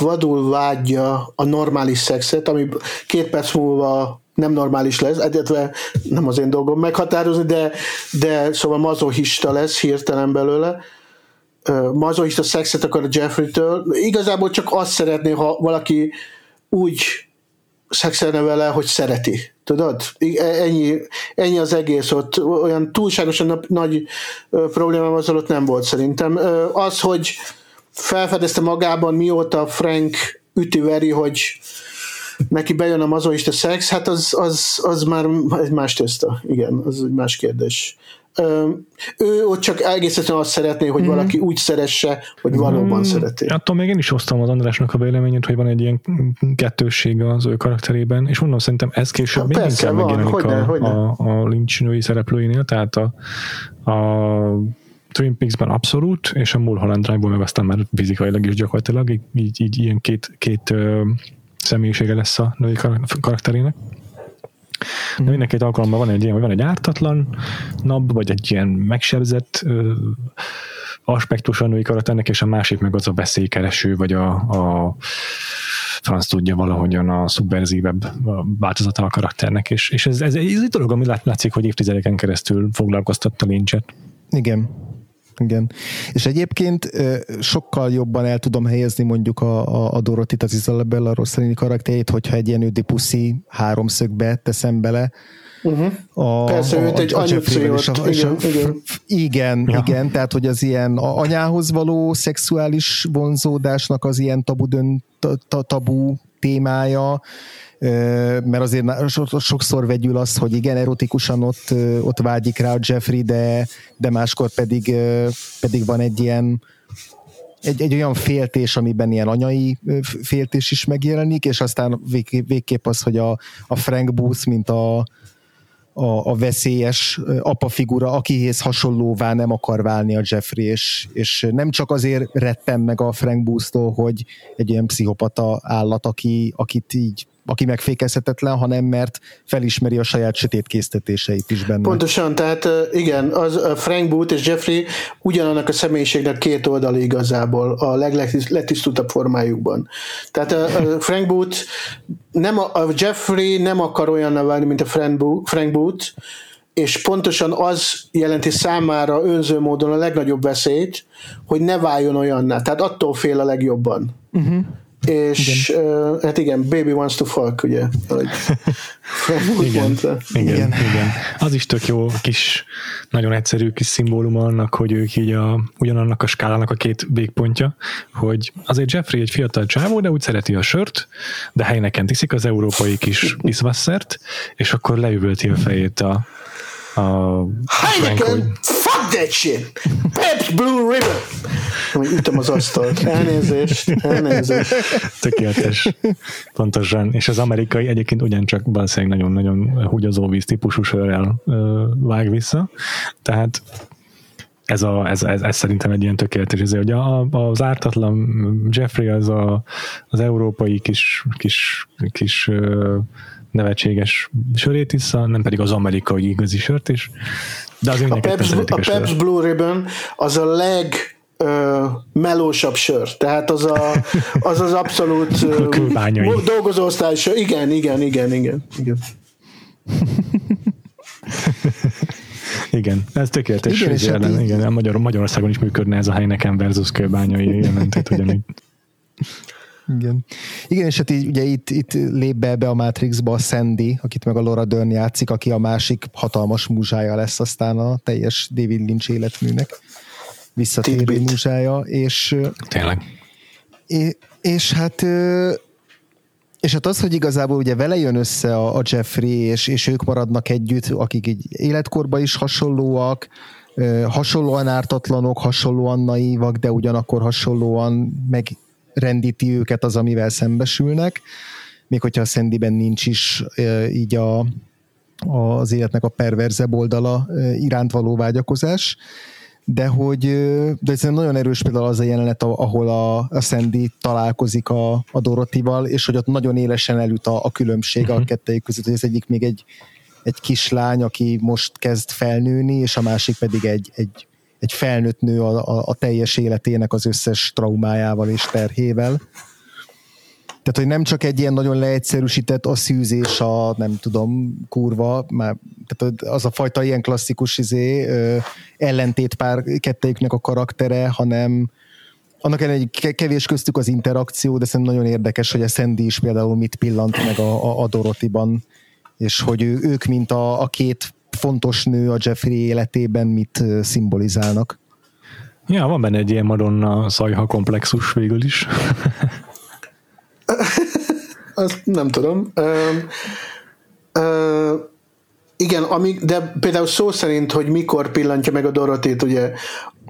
vadul vágyja a normális szexet, ami két perc múlva nem normális lesz, egyetve nem az én dolgom meghatározni, de, de szóval mazohista lesz hirtelen belőle, mazohista szexet akar a Jeffrey-től. Igazából csak azt szeretné, ha valaki úgy szexelne vele, hogy szereti. Tudod? E, ennyi, ennyi az egész ott. Olyan túlságosan nagy problémám az ott nem volt szerintem. Az, hogy felfedezte magában, mióta Frank üti-veri, hogy neki bejön a mazoista szex, hát az, az, az már egy más tészta. Igen, az egy más kérdés ő ott csak egészen azt szeretné, hogy mm. valaki úgy szeresse, hogy valóban mm. szereti. Attól még én is hoztam az Andrásnak a véleményét, hogy van egy ilyen kettősség az ő karakterében, és mondom, szerintem ez később ha, még persze, inkább megjelenik hogyne, a, hogyne. a, a Lynch női szereplőinél, tehát a, a Twin Peaks-ben abszolút, és a Mulholland Drive-ból meg aztán már fizikailag is gyakorlatilag, így, így, így ilyen két, két ö, személyisége lesz a női karakterének. De mind a két alkalommal van egy ilyen, hogy van egy ártatlan nap, vagy egy ilyen megsebzett ö, aspektus a női karakternek, és a másik meg az a veszélykereső, vagy a, a franc tudja valahogyan a szubverzívebb változata a karakternek, és, és ez, ez, ez egy dolog, ami látszik, hogy évtizedeken keresztül foglalkoztatta Lynchet. Igen, igen. És egyébként sokkal jobban el tudom helyezni mondjuk a, a, a Dorotit, az Isabella Rossellini karakterét, hogyha egy ilyen ödipuszi háromszögbe teszem bele, Uh-huh. A, Persze, őt egy anyuciót. Igen, igen. Igen, ja. igen, tehát hogy az ilyen a anyához való szexuális vonzódásnak az ilyen tabu, dönt, tabu témája, mert azért sokszor vegyül az, hogy igen, erotikusan ott, ott vágyik rá a Jeffrey, de, de máskor pedig, pedig van egy ilyen egy, egy olyan féltés, amiben ilyen anyai féltés is megjelenik, és aztán vég, végképp az, hogy a, a Frank Booth, mint a, a, a veszélyes apa figura, akihez hasonlóvá nem akar válni a Jeffrey, és, és nem csak azért rettem meg a Frank Booth-tól, hogy egy ilyen pszichopata állat, aki, akit így aki megfékezhetetlen, hanem mert felismeri a saját sötét késztetéseit is benne. Pontosan, tehát igen, az Frank Booth és Jeffrey ugyanannak a személyiségnek két oldal igazából a legletisztultabb formájukban. Tehát a Frank Booth nem a, a Jeffrey nem akar olyan válni, mint a Frank Booth és pontosan az jelenti számára önző módon a legnagyobb veszélyt, hogy ne váljon olyanná. Tehát attól fél a legjobban. Uh-huh és igen. Uh, hát igen, Baby Wants to Fuck, ugye, <laughs> igen, mondta. Igen, igen, igen. Az is tök jó kis, nagyon egyszerű kis szimbólum annak, hogy ők így a, ugyanannak a skálának a két végpontja, hogy azért Jeffrey egy fiatal csávó, de úgy szereti a sört, de helyneken tiszik az európai kis iszvasszert, és akkor leüvölti a fejét a, a Heineken, hogy... fuck that shit! Pepsi Blue Ribbon! Hogy ütöm az asztalt. Elnézést, elnézést. Tökéletes. Pontosan. És az amerikai egyébként ugyancsak valószínűleg nagyon-nagyon húgyazó víz típusú sörrel vág vissza. Tehát ez, a, ez, ez, ez szerintem egy ilyen tökéletes, ez, hogy a, az ártatlan Jeffrey az a, az európai kis, kis, kis nevetséges sörétissza, nem pedig az amerikai igazi sört is. De az a Peps, a, a Peps Blue Ribbon az a leg ö, melósabb sör. Tehát az a, <laughs> az, az abszolút ö, dolgozóosztály sör. Igen, igen, igen, igen. igen. <laughs> Igen, ez tökéletes. Igen, és ellen, hát igen, Magyar, Magyarországon is működne ez a Heineken versus kőbányai jelentét ugyanígy. <laughs> Igen. Igen, és hát így, ugye itt, itt lép be ebbe a Matrixba a Sandy, akit meg a Laura Dern játszik, aki a másik hatalmas múzsája lesz aztán a teljes David Lynch életműnek visszatérő múzsája, és tényleg. És, és hát és hát az, hogy igazából ugye vele jön össze a, a Jeffrey, és, és ők maradnak együtt, akik így életkorban is hasonlóak, hasonlóan ártatlanok, hasonlóan naívak, de ugyanakkor hasonlóan meg rendíti őket az, amivel szembesülnek, még hogyha a Sandyben nincs is így a, az életnek a perverzebb oldala iránt való vágyakozás, de hogy de ez nagyon erős például az a jelenet, ahol a, a Sandy találkozik a, a Dorotival, és hogy ott nagyon élesen elüt a, a különbség uh-huh. a mhm. kettőjük között, hogy ez egyik még egy, egy kislány, aki most kezd felnőni, és a másik pedig egy, egy egy felnőtt nő a, a, a teljes életének az összes traumájával és terhével. Tehát, hogy nem csak egy ilyen nagyon leegyszerűsített a szűzés, a nem tudom, kurva, már, tehát az a fajta ilyen klasszikus izé, ö, ellentétpár kettejüknek a karaktere, hanem annak egy kevés köztük az interakció, de szerintem nagyon érdekes, hogy a Sandy is például mit pillant meg a, a, a Dorotiban, és hogy ő, ők, mint a, a két fontos nő a Jeffrey életében mit szimbolizálnak. Ja, van benne egy ilyen Madonna szajha komplexus végül is. <laughs> Azt nem tudom. Uh, uh, igen, amíg, de például szó szerint, hogy mikor pillantja meg a Dorotit, ugye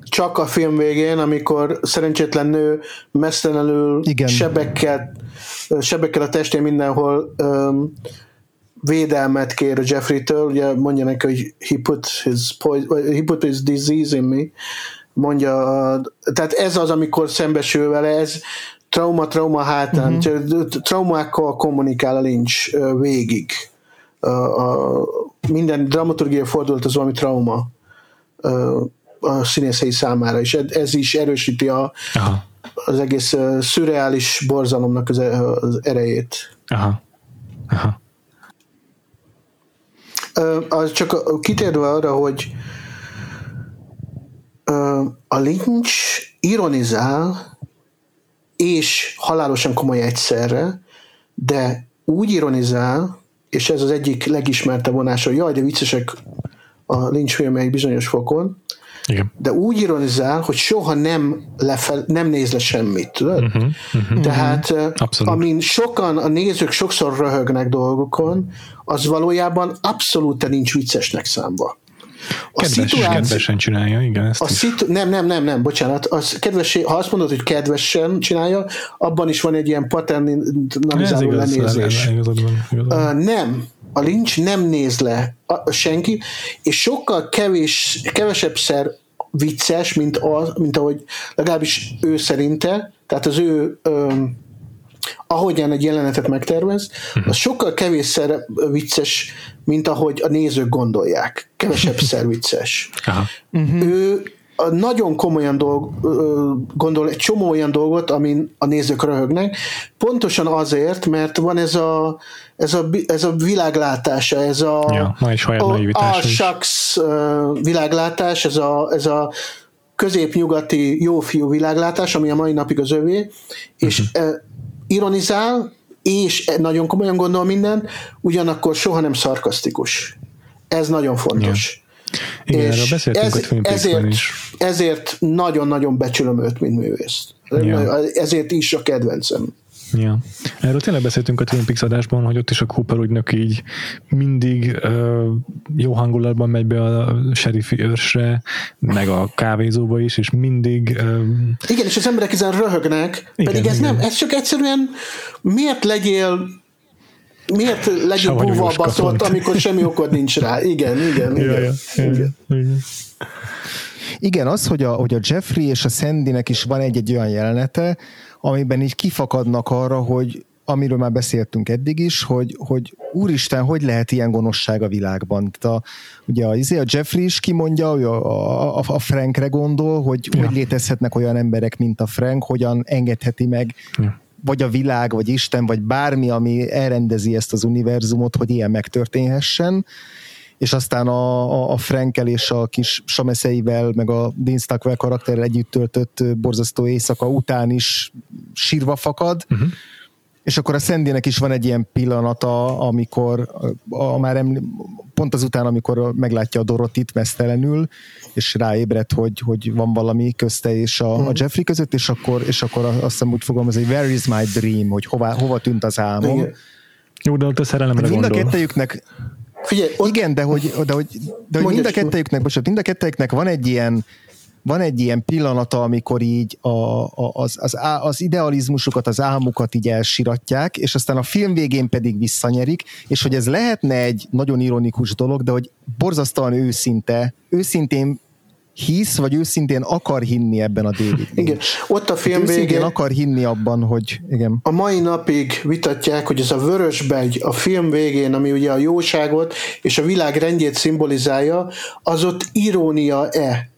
csak a film végén, amikor szerencsétlen nő mesztelenül sebekkel, sebekkel a testén mindenhol um, védelmet kér Jeffrey-től, ugye mondja neki, hogy he put his, poison, he put his disease in me, mondja, tehát ez az, amikor szembesül vele, ez trauma, trauma hátán, uh-huh. traumákkal kommunikál a Lynch végig. A, a, minden dramaturgia fordult az valami trauma a színészei számára, és ez is erősíti a, Aha. az egész szürreális borzalomnak az, az erejét. Aha. Aha az csak kitérve arra, hogy a Lynch ironizál, és halálosan komoly egyszerre, de úgy ironizál, és ez az egyik legismertebb vonása, hogy jaj, de viccesek a Lynch filmek bizonyos fokon, igen. De úgy ironizál, hogy soha nem, lefel, nem néz le semmit, tudod? Uh-huh, uh-huh, Tehát uh-huh. amin sokan, a nézők sokszor röhögnek dolgokon, az valójában abszolút nincs viccesnek számba. A Kedves, szituáció, kedvesen csinálja, igen. Ezt a szitu, nem, nem, nem, nem, bocsánat. Az kedves, ha azt mondod, hogy kedvesen csinálja, abban is van egy ilyen paternalizáló lenézés. Uh, nem, a Lynch nem néz le a, senki, és sokkal kevés, kevesebbszer vicces, mint, az, mint ahogy legalábbis ő szerinte, tehát az ő öm, ahogyan egy jelenetet megtervez, mhm. az sokkal kevésszer vicces, mint ahogy a nézők gondolják. Kevesebbszer <laughs> vicces. Aha. Uh-huh. Ő nagyon komolyan dolg, gondol egy csomó olyan dolgot, amin a nézők röhögnek, pontosan azért, mert van ez a, ez a, ez a világlátása, ez a, ja, a, a shucks világlátás, ez a, ez a középnyugati jófiú világlátás, ami a mai napig az övé, és uh-huh. ironizál, és nagyon komolyan gondol minden, ugyanakkor soha nem szarkasztikus. Ez nagyon fontos. Igen, erről beszéltünk ez, Twin ezért, is. ezért nagyon-nagyon becsülöm őt, mint művészt. Ja. Ezért is a kedvencem. Ja. Erről tényleg beszéltünk a Twin Peaks adásban, hogy ott is a Cooper ügynök így mindig uh, jó hangulatban megy be a serifi őrsre, meg a kávézóba is, és mindig uh, Igen, és az emberek ezen röhögnek, Igen, pedig ez igen. nem, ez csak egyszerűen miért legyél miért legyél Savanyús búva baszott, amikor semmi okod nincs rá. Igen, igen, igen. ja, ja, ja, igen. igen. Igen, az, hogy a, hogy a Jeffrey és a Sandynek is van egy-egy olyan jelenete, amiben így kifakadnak arra, hogy amiről már beszéltünk eddig is, hogy, hogy úristen, hogy lehet ilyen gonoszság a világban? Tehát a, ugye a, izé, a Jeffrey is kimondja, hogy a, a, a Frankre gondol, hogy Ja. hogy létezhetnek olyan emberek, mint a Frank, hogyan engedheti meg Ja. Vagy a világ, vagy Isten, vagy bármi, ami elrendezi ezt az univerzumot, hogy ilyen megtörténhessen és aztán a, a, a Frankel és a kis Sameszeivel, meg a Dean Stockwell karakterrel együtt töltött borzasztó éjszaka után is sírva fakad, Uh-huh. És akkor a Sandynek is van egy ilyen pillanata, amikor a, a már emlí- pont azután, amikor meglátja a Dorotit mesztelenül, és ráébred, hogy, hogy van valami közte és a, a Jeffrey között, és akkor, és akkor azt hiszem úgy fogalmaz, hogy where is my dream, hogy hova, hova tűnt az álmom. Igen. Jó, de ott a szerelemre Hát mind a gondol. kettejüknek, Figyelj, ott, igen, de hogy, de hogy, de hogy mind a kettejüknek, bocsánat, mind a kettejüknek van egy ilyen van egy ilyen pillanata, amikor így a, a, az, az, az idealizmusukat, az álmukat így elsiratják, és aztán a film végén pedig visszanyerik, és hogy ez lehetne egy nagyon ironikus dolog, de hogy borzasztóan őszinte, őszintén hisz, vagy őszintén akar hinni ebben a David. igen, ott a film Őszintén végén akar hinni abban, hogy igen. a mai napig vitatják, hogy ez a vörösbegy a film végén, ami ugye a jóságot és a világ rendjét szimbolizálja, az ott irónia-e?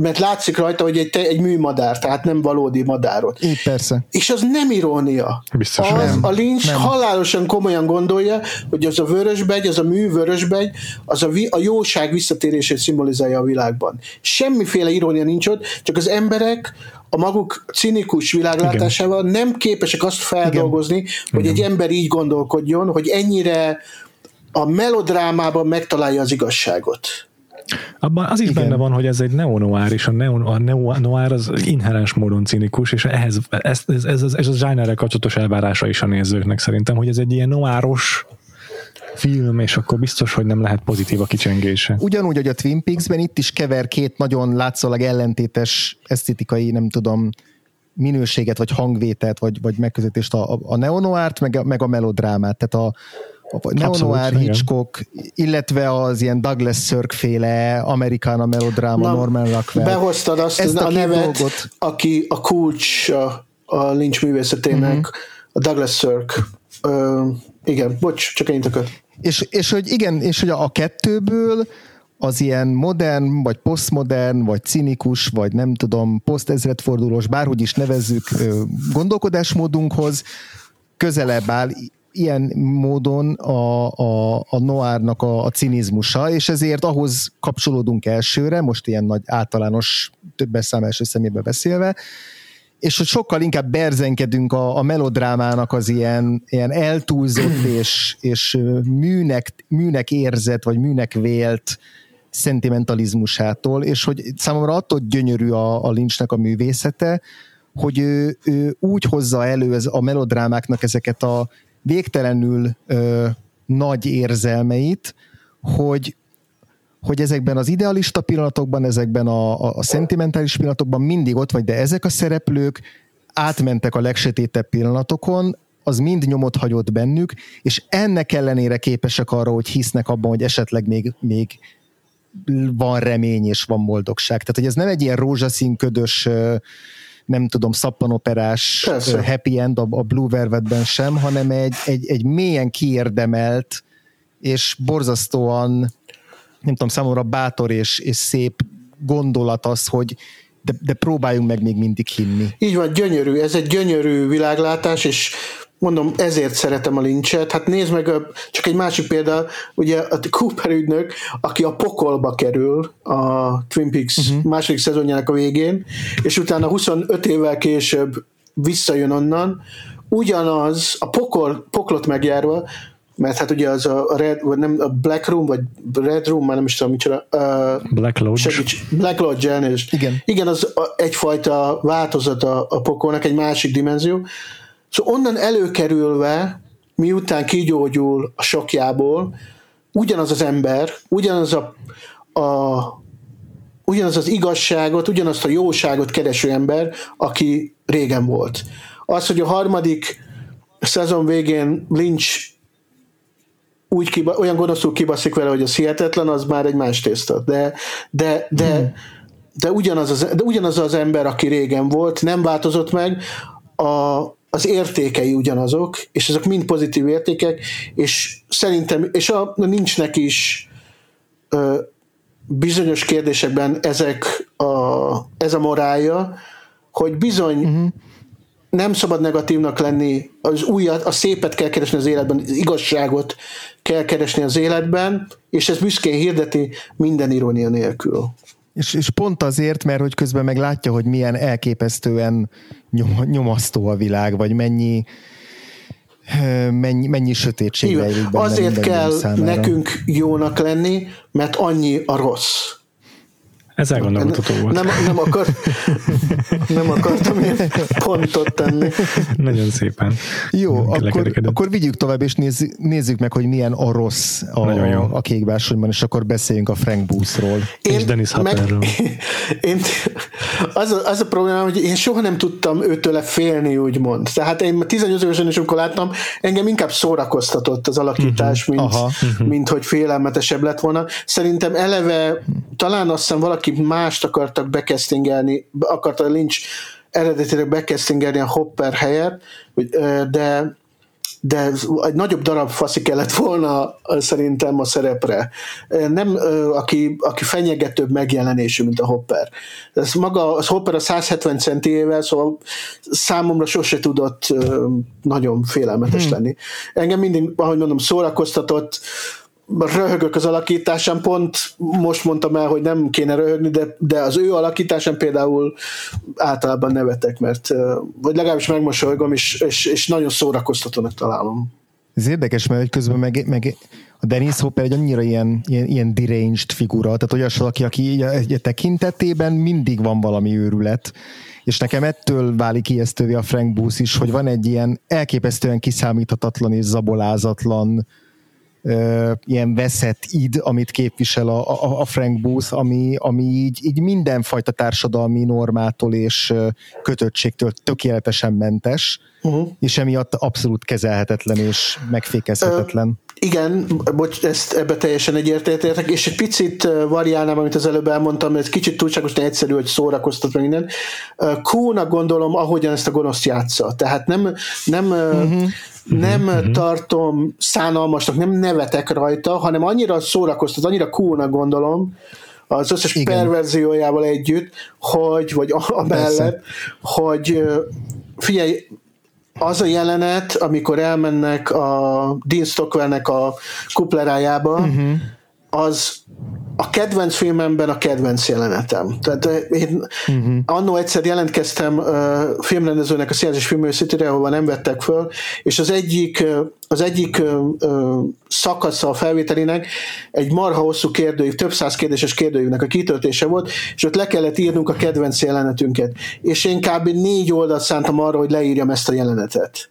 Mert látszik rajta, hogy egy, egy műmadár, tehát nem valódi madárot. Így persze. És az nem irónia. Biztos az, nem. A Lynch Nem. halálosan komolyan gondolja, hogy az a vörösbegy, az a mű vörösbegy, az a, vi, a jóság visszatérését szimbolizálja a világban. Semmiféle irónia nincs ott, csak az emberek a maguk cinikus világlátásával nem képesek azt feldolgozni, Igen. hogy egy ember így gondolkodjon, hogy ennyire a melodrámában megtalálja az igazságot. Abban az is Igen. benne van, hogy ez egy neo-noir, és a neo- a neo-noir az inherens módon cinikus, és ehhez, ez, ez, ez, ez, ez a zsájnerrel kapcsolatos elvárása is a nézőknek szerintem, hogy ez egy ilyen noiros film, és akkor biztos, hogy nem lehet pozitív a kicsengése. Ugyanúgy, hogy a Twin Peaks-ben itt is kever két nagyon látszólag ellentétes esztétikai, nem tudom, minőséget, vagy hangvételt, vagy, vagy megközelítést a, a, a neonoárt, meg a, meg a melodrámát. Tehát a, a neonoár, igen. Hitchcock, illetve az ilyen Douglas Sirk féle Americana melodráma, Na, Norman Rockwell. Behoztad azt Ezt a a, nevet, dolgot. aki a kulcs a, a Lynch művészetének, Mhm. a Douglas Sirk. Ö, igen, bocs, csak ennyit akar. És, és hogy igen, és hogy a, a kettőből az ilyen modern, vagy posztmodern, vagy cinikus, vagy nem tudom, posztezredfordulós, bárhogy is nevezzük gondolkodásmódunkhoz, közelebb áll ilyen módon a, a, a noárnak a, a cinizmusa, és ezért ahhoz kapcsolódunk elsőre, most ilyen nagy általános többes szám első szemébe beszélve, és hogy sokkal inkább berzenkedünk a, a melodrámának az ilyen, ilyen eltúlzott <clears throat> és, és műnek, műnek érzett, vagy műnek vélt szentimentalizmusától, és hogy számomra attól gyönyörű a, a Lynchnek a művészete, hogy ő, ő úgy hozza elő ez, a melodrámáknak ezeket a végtelenül ö, nagy érzelmeit, hogy, hogy ezekben az idealista pillanatokban, ezekben a, a, a szentimentális pillanatokban mindig ott vagy, de ezek a szereplők átmentek a legsötétebb pillanatokon, az mind nyomot hagyott bennük, és ennek ellenére képesek arra, hogy hisznek abban, hogy esetleg még, még van remény és van boldogság. Tehát, hogy ez nem egy ilyen rózsaszín ködös nem tudom, szappanoperás Persze. happy end a, a Blue Velvetben sem, hanem egy, egy, egy mélyen kiérdemelt és borzasztóan nem tudom, számomra bátor és, és szép gondolat az, hogy de, de próbáljunk meg még mindig hinni. Így van, gyönyörű, ez egy gyönyörű világlátás, és mondom, ezért szeretem a lincset. Hát nézd meg, a, csak egy másik példa, ugye a Cooper ügynök, aki a pokolba kerül a Twin Peaks uh-huh. második szezonjának a végén, és utána 25 évvel később visszajön onnan, ugyanaz, a pokol, poklot megjárva, mert hát ugye az a Red, vagy nem, a Black Room, vagy Red Room, már nem is tudom, micsoda. Uh, Black Lodge. Segíts, Black Lodge, elnézést. Igen. Igen, az a, egyfajta változat a, a pokolnak, egy másik dimenzió. Szóval onnan előkerülve, miután kigyógyul a sokjából, ugyanaz az ember, ugyanaz a, a ugyanaz az igazságot, ugyanazt a jóságot kereső ember, aki régen volt. Az, hogy a harmadik szezon végén Lynch úgy kiba, olyan gonoszul kibaszik vele, hogy az hihetetlen, az már egy más tészta. De, de, de, hmm. de, ugyanaz az, de ugyanaz az ember, aki régen volt, nem változott meg, a, az értékei ugyanazok, és ezek mind pozitív értékek, és szerintem, és a, nincsnek is ö, bizonyos kérdésekben ezek a, ez a morálja, hogy bizony uh-huh. nem szabad negatívnak lenni, az újat, a szépet kell keresni az életben, az igazságot kell keresni az életben, és ez büszkén hirdeti minden irónia nélkül. És, és pont azért, mert hogy közben meg látja, hogy milyen elképesztően nyom, nyomasztó a világ, vagy mennyi mennyi, mennyi sötétség rejlik benne Azért kell számára. nekünk jónak lenni, mert annyi a rossz. Ez elgondolkodható volt. Nem, nem, akar, nem akartam én pontot tenni. Nagyon szépen. Jó, akkor, akkor vigyük tovább, és nézzük, nézzük meg, hogy milyen a rossz a, Nagyon jó. a kékbársonyban, és akkor beszéljünk a Frank Boothról. Én, és Dennis Hopperről. <laughs> Én, az, a, az a probléma, hogy én soha nem tudtam őtől félni, úgymond. Tehát én 18 évesen is, amikor láttam, engem inkább szórakoztatott az alakítás, uh-huh. mint, uh-huh. mint hogy félelmetesebb lett volna. Szerintem eleve, talán azt hiszem valaki mást akartak bekesztingelni, akarta Lynch eredetileg bekesztingelni a Hopper helyett, de de egy nagyobb darab faszi kellett volna szerintem a szerepre. Nem, aki, aki fenyegetőbb megjelenésű, mint a Hopper. Ez maga, az Hopper a 170 centiével, szóval számomra sose tudott nagyon félelmetes hmm. lenni. Engem mindig, ahogy mondom, szórakoztatott, röhögök az alakításán, pont most mondtam el, hogy nem kéne röhögni, de, de az ő alakításán például általában nevetek, mert vagy legalábbis megmosolygom, és, és, és nagyon szórakoztatónak találom. Ez érdekes, mert közben meg, meg a Dennis Hopper egy annyira ilyen, ilyen, ilyen deranged figura, tehát olyas valaki, aki egy tekintetében mindig van valami őrület, és nekem ettől válik ijesztővé a Frank Booth is, hogy van egy ilyen elképesztően kiszámíthatatlan és zabolázatlan ilyen veszett id, amit képvisel a, a, a Frank Booth, ami, ami így, így mindenfajta társadalmi normától és kötöttségtől tökéletesen mentes, uh-huh. és emiatt abszolút kezelhetetlen és megfékezhetetlen. Uh, igen, bocs, ezt ebbe teljesen egyértelműek, és egy picit variálnám, amit az előbb elmondtam, ez kicsit túlságosan egyszerű, hogy szórakoztat meg minden. Kónak gondolom, ahogyan ezt a gonoszt játsza. Tehát nem, nem uh-huh nem uh-huh. tartom szánalmasnak, nem nevetek rajta, hanem annyira szórakoztat, annyira coolnak gondolom, az összes Igen. perverziójával együtt, hogy, vagy amellett, hogy figyelj, az a jelenet, amikor elmennek a Dean Stockwellnek a kuplerájába, uh-huh. az a kedvenc filmemben a kedvenc jelenetem. Tehát én uh-huh. annó egyszer jelentkeztem uh, filmrendezőnek a Szélzés Filmőszítire, ahova nem vettek föl, és az egyik, uh, az egyik uh, szakasza a felvételének egy marha hosszú kérdőív, több száz kérdéses kérdőívnek a kitöltése volt, és ott le kellett írnunk a kedvenc jelenetünket. És én kb. négy oldalt szántam arra, hogy leírjam ezt a jelenetet.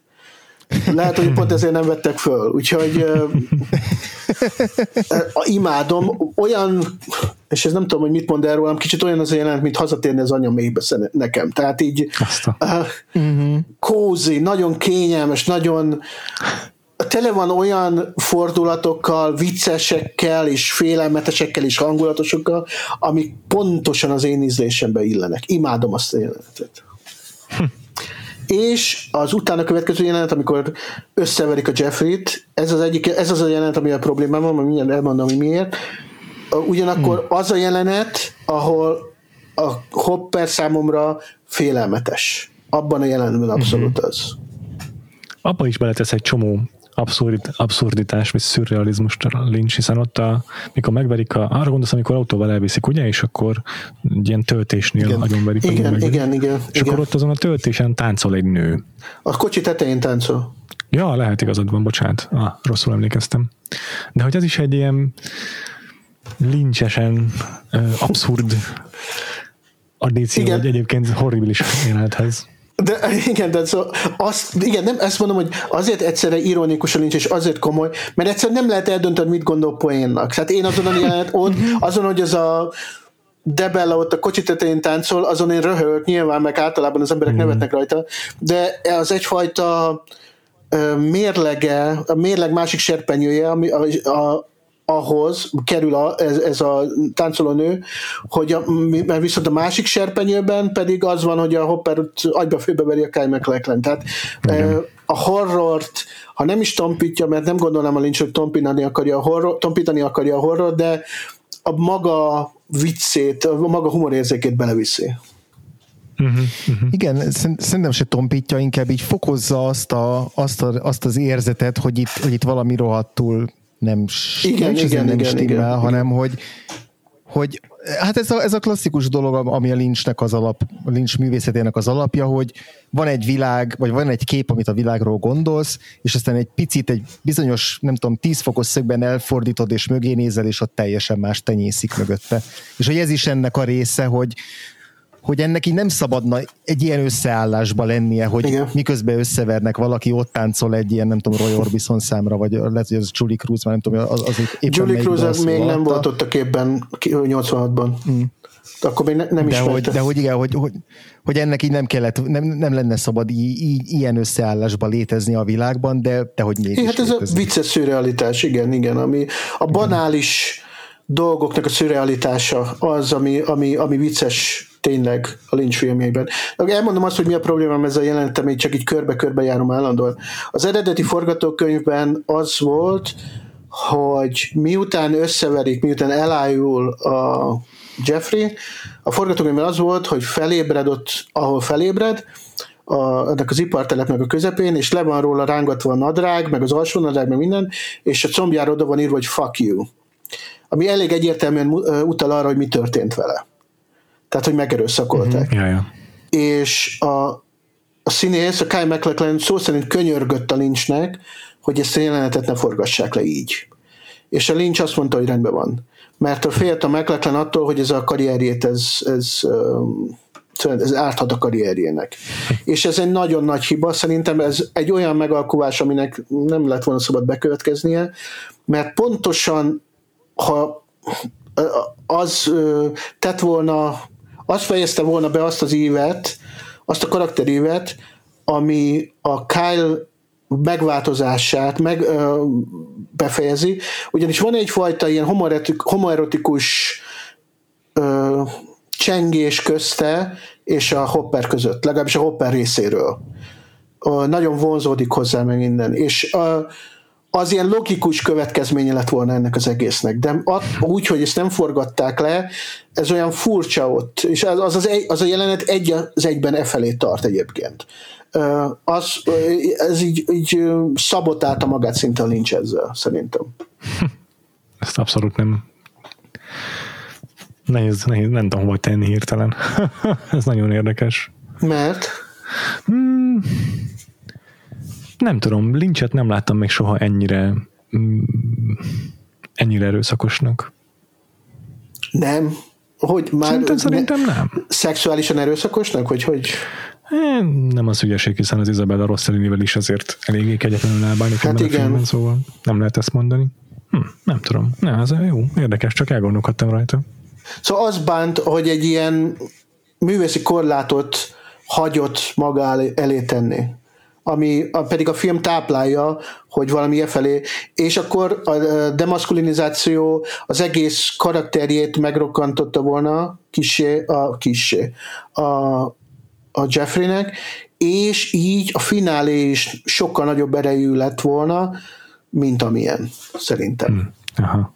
Lehet, hogy pont ezért nem vettek föl. Úgyhogy uh, <laughs> imádom. Olyan, és ez nem tudom, hogy mit mond erről, rólam, kicsit olyan az a jelenet, mint hazatérni az anya mélybe nekem. Tehát így uh, uh-huh. kózi, nagyon kényelmes, nagyon tele van olyan fordulatokkal, viccesekkel és félelmetesekkel és hangulatosokkal, amik pontosan az én ízlésembe illenek. Imádom azt a jelenetet. És az utána következő jelenet, amikor összeverik a Jeffrey-t, ez az, egyik, ez az a jelenet, ami a problémám van, mindjárt elmondom, hogy miért. Ugyanakkor hmm. az a jelenet, ahol a Hopper számomra félelmetes. Abban a jelenetben abszolút hmm. az. Abban is beletesz egy csomó abszurdit, abszurditás, vagy szürrealizmus lincs, hiszen ott, a, mikor megverik, a, arra gondolsz, amikor autóval elviszik, ugye, és akkor ilyen töltésnél igen. nagyon verik. Igen, igen, igen, igen. És igen. akkor ott azon a töltésen táncol egy nő. A kocsi tetején táncol. Ja, lehet igazad van, bocsánat. Ah, rosszul emlékeztem. De hogy ez is egy ilyen lincsesen abszurd addíció, igen. hogy egyébként horribilis jelenethez. De igen, de szó, azt, igen, nem ezt mondom, hogy azért egyszerre ironikus a lincs, és azért komoly, mert egyszer nem lehet eldönteni, mit gondol poénnak. Tehát én azon a jelenet ott, azon, hogy az a Debella ott a kocsi tetején táncol, azon én röhölt, nyilván, meg általában az emberek mm. nevetnek rajta, de az egyfajta mérlege, a mérleg másik serpenyője, ami a, a, ahhoz kerül a, ez, ez a táncoló nő, hogy a, mert viszont a másik serpenyőben pedig az van, hogy a Hopper agyba főbeveri a Kyle McLachlan. Tehát Igen. a horrort, ha nem is tompítja, mert nem gondolom a Lynch, hogy tompítani akarja a horror, tompítani akarja a horror, de a maga viccét, a maga humorérzékét beleviszi. Uh-huh, uh-huh. Igen, szerintem se tompítja, inkább így fokozza azt, a, azt, a, azt az érzetet, hogy itt, hogy itt valami rohadtul nem, igen, nem, igen, nem igen, stimmel, igen, hanem igen. hogy hogy hát ez a, ez a klasszikus dolog, ami a Lynchnek az alap, a Lynch művészetének az alapja, hogy van egy világ, vagy van egy kép, amit a világról gondolsz, és aztán egy picit, egy bizonyos, nem tudom, 10 fokos szögben elfordítod, és mögé nézel, és ott teljesen más tenyészik mögötte. És hogy ez is ennek a része, hogy, hogy ennek így nem szabadna egy ilyen összeállásba lennie, hogy Igen. miközben összevernek, valaki ott táncol egy ilyen, nem tudom, Roy Orbison számra, vagy lehet, hogy az Julie Cruz, már nem tudom, az, az éppen Julie Cruz az még nem volt ott a képben 86-ban. Mm. Akkor még ne, nem de hogy, de hogy igen, hogy, hogy, hogy ennek így nem kellett, nem, nem lenne szabad í, í, ilyen összeállásba létezni a világban, de, de hogy mégis Hát ez létezik. a vicces szürrealitás, igen, igen, ami a banális igen. dolgoknak a szürrealitása az, ami, ami, ami vicces tényleg a Lynch filmjeiben. Elmondom azt, hogy mi a problémám ezzel a jelenetem, így csak így körbe-körbe járom állandóan. Az eredeti forgatókönyvben az volt, hogy miután összeverik, miután elájul a Jeffrey, a forgatókönyvben az volt, hogy felébred ott, ahol felébred, a, ennek az ipartelepnek a közepén, és le van róla rángatva a nadrág, meg az alsó nadrág, meg minden, és a combjára oda van írva, hogy fuck you. Ami elég egyértelműen utal arra, hogy mi történt vele. Tehát, hogy megerőszakolták. Uh-huh. Ja, ja. És a, a színész, a Kyle MacLachlan szó szerint könyörgött a Lynchnek, hogy ezt a jelenetet ne forgassák le így. És a Lynch azt mondta, hogy rendben van. Mert a félt a McLachlan attól, hogy ez a karrierjét, ez, ez, ez árthat a karrierjének. És ez egy nagyon nagy hiba, szerintem ez egy olyan megalkuvás, aminek nem lett volna szabad bekövetkeznie, mert pontosan ha az tett volna az fejezte volna be azt az évet, azt a karakterévet, ami a Kyle megváltozását meg ö, befejezi, ugyanis van egyfajta ilyen homoerotikus ö, csengés közte és a Hopper között, legalábbis a Hopper részéről. Ö, nagyon vonzódik hozzá meg minden, és ö, az ilyen logikus következménye lett volna ennek az egésznek, de úgy, hogy ezt nem forgatták le, ez olyan furcsa ott, és az, az, az, egy, az a jelenet egy az egyben e felé tart egyébként. Az, ez így, így szabotálta magát szinte a nincs ezzel, szerintem. <laughs> Ezt abszolút nem nehéz, nehéz nem tudom, hogy tenni hirtelen. <laughs> ez nagyon érdekes. Mert? Hmm, nem tudom, Lynchet nem láttam még soha ennyire mm, ennyire erőszakosnak. Nem. Hogy már szerintem, szerintem nem. Szexuálisan erőszakosnak, hogy hogy? Nem az hülyeség, hiszen az Isabella Rossellinivel is azért eléggé kegyetlenül elbánik hát igen. a filmben, szóval nem lehet ezt mondani. Hm, nem tudom. Ne, ez jó, érdekes, csak elgondolkodtam rajta. Szóval az bánt, hogy egy ilyen művészi korlátot hagyott maga elé tenni ami pedig a film táplálja, hogy valami e felé, és akkor a demaszkulinizáció az egész karakterjét megrokkantotta volna kisé, a kisé, a, a Jeffreynek, és így a finálé is sokkal nagyobb erejű lett volna, mint amilyen, szerintem. Hmm. Aha.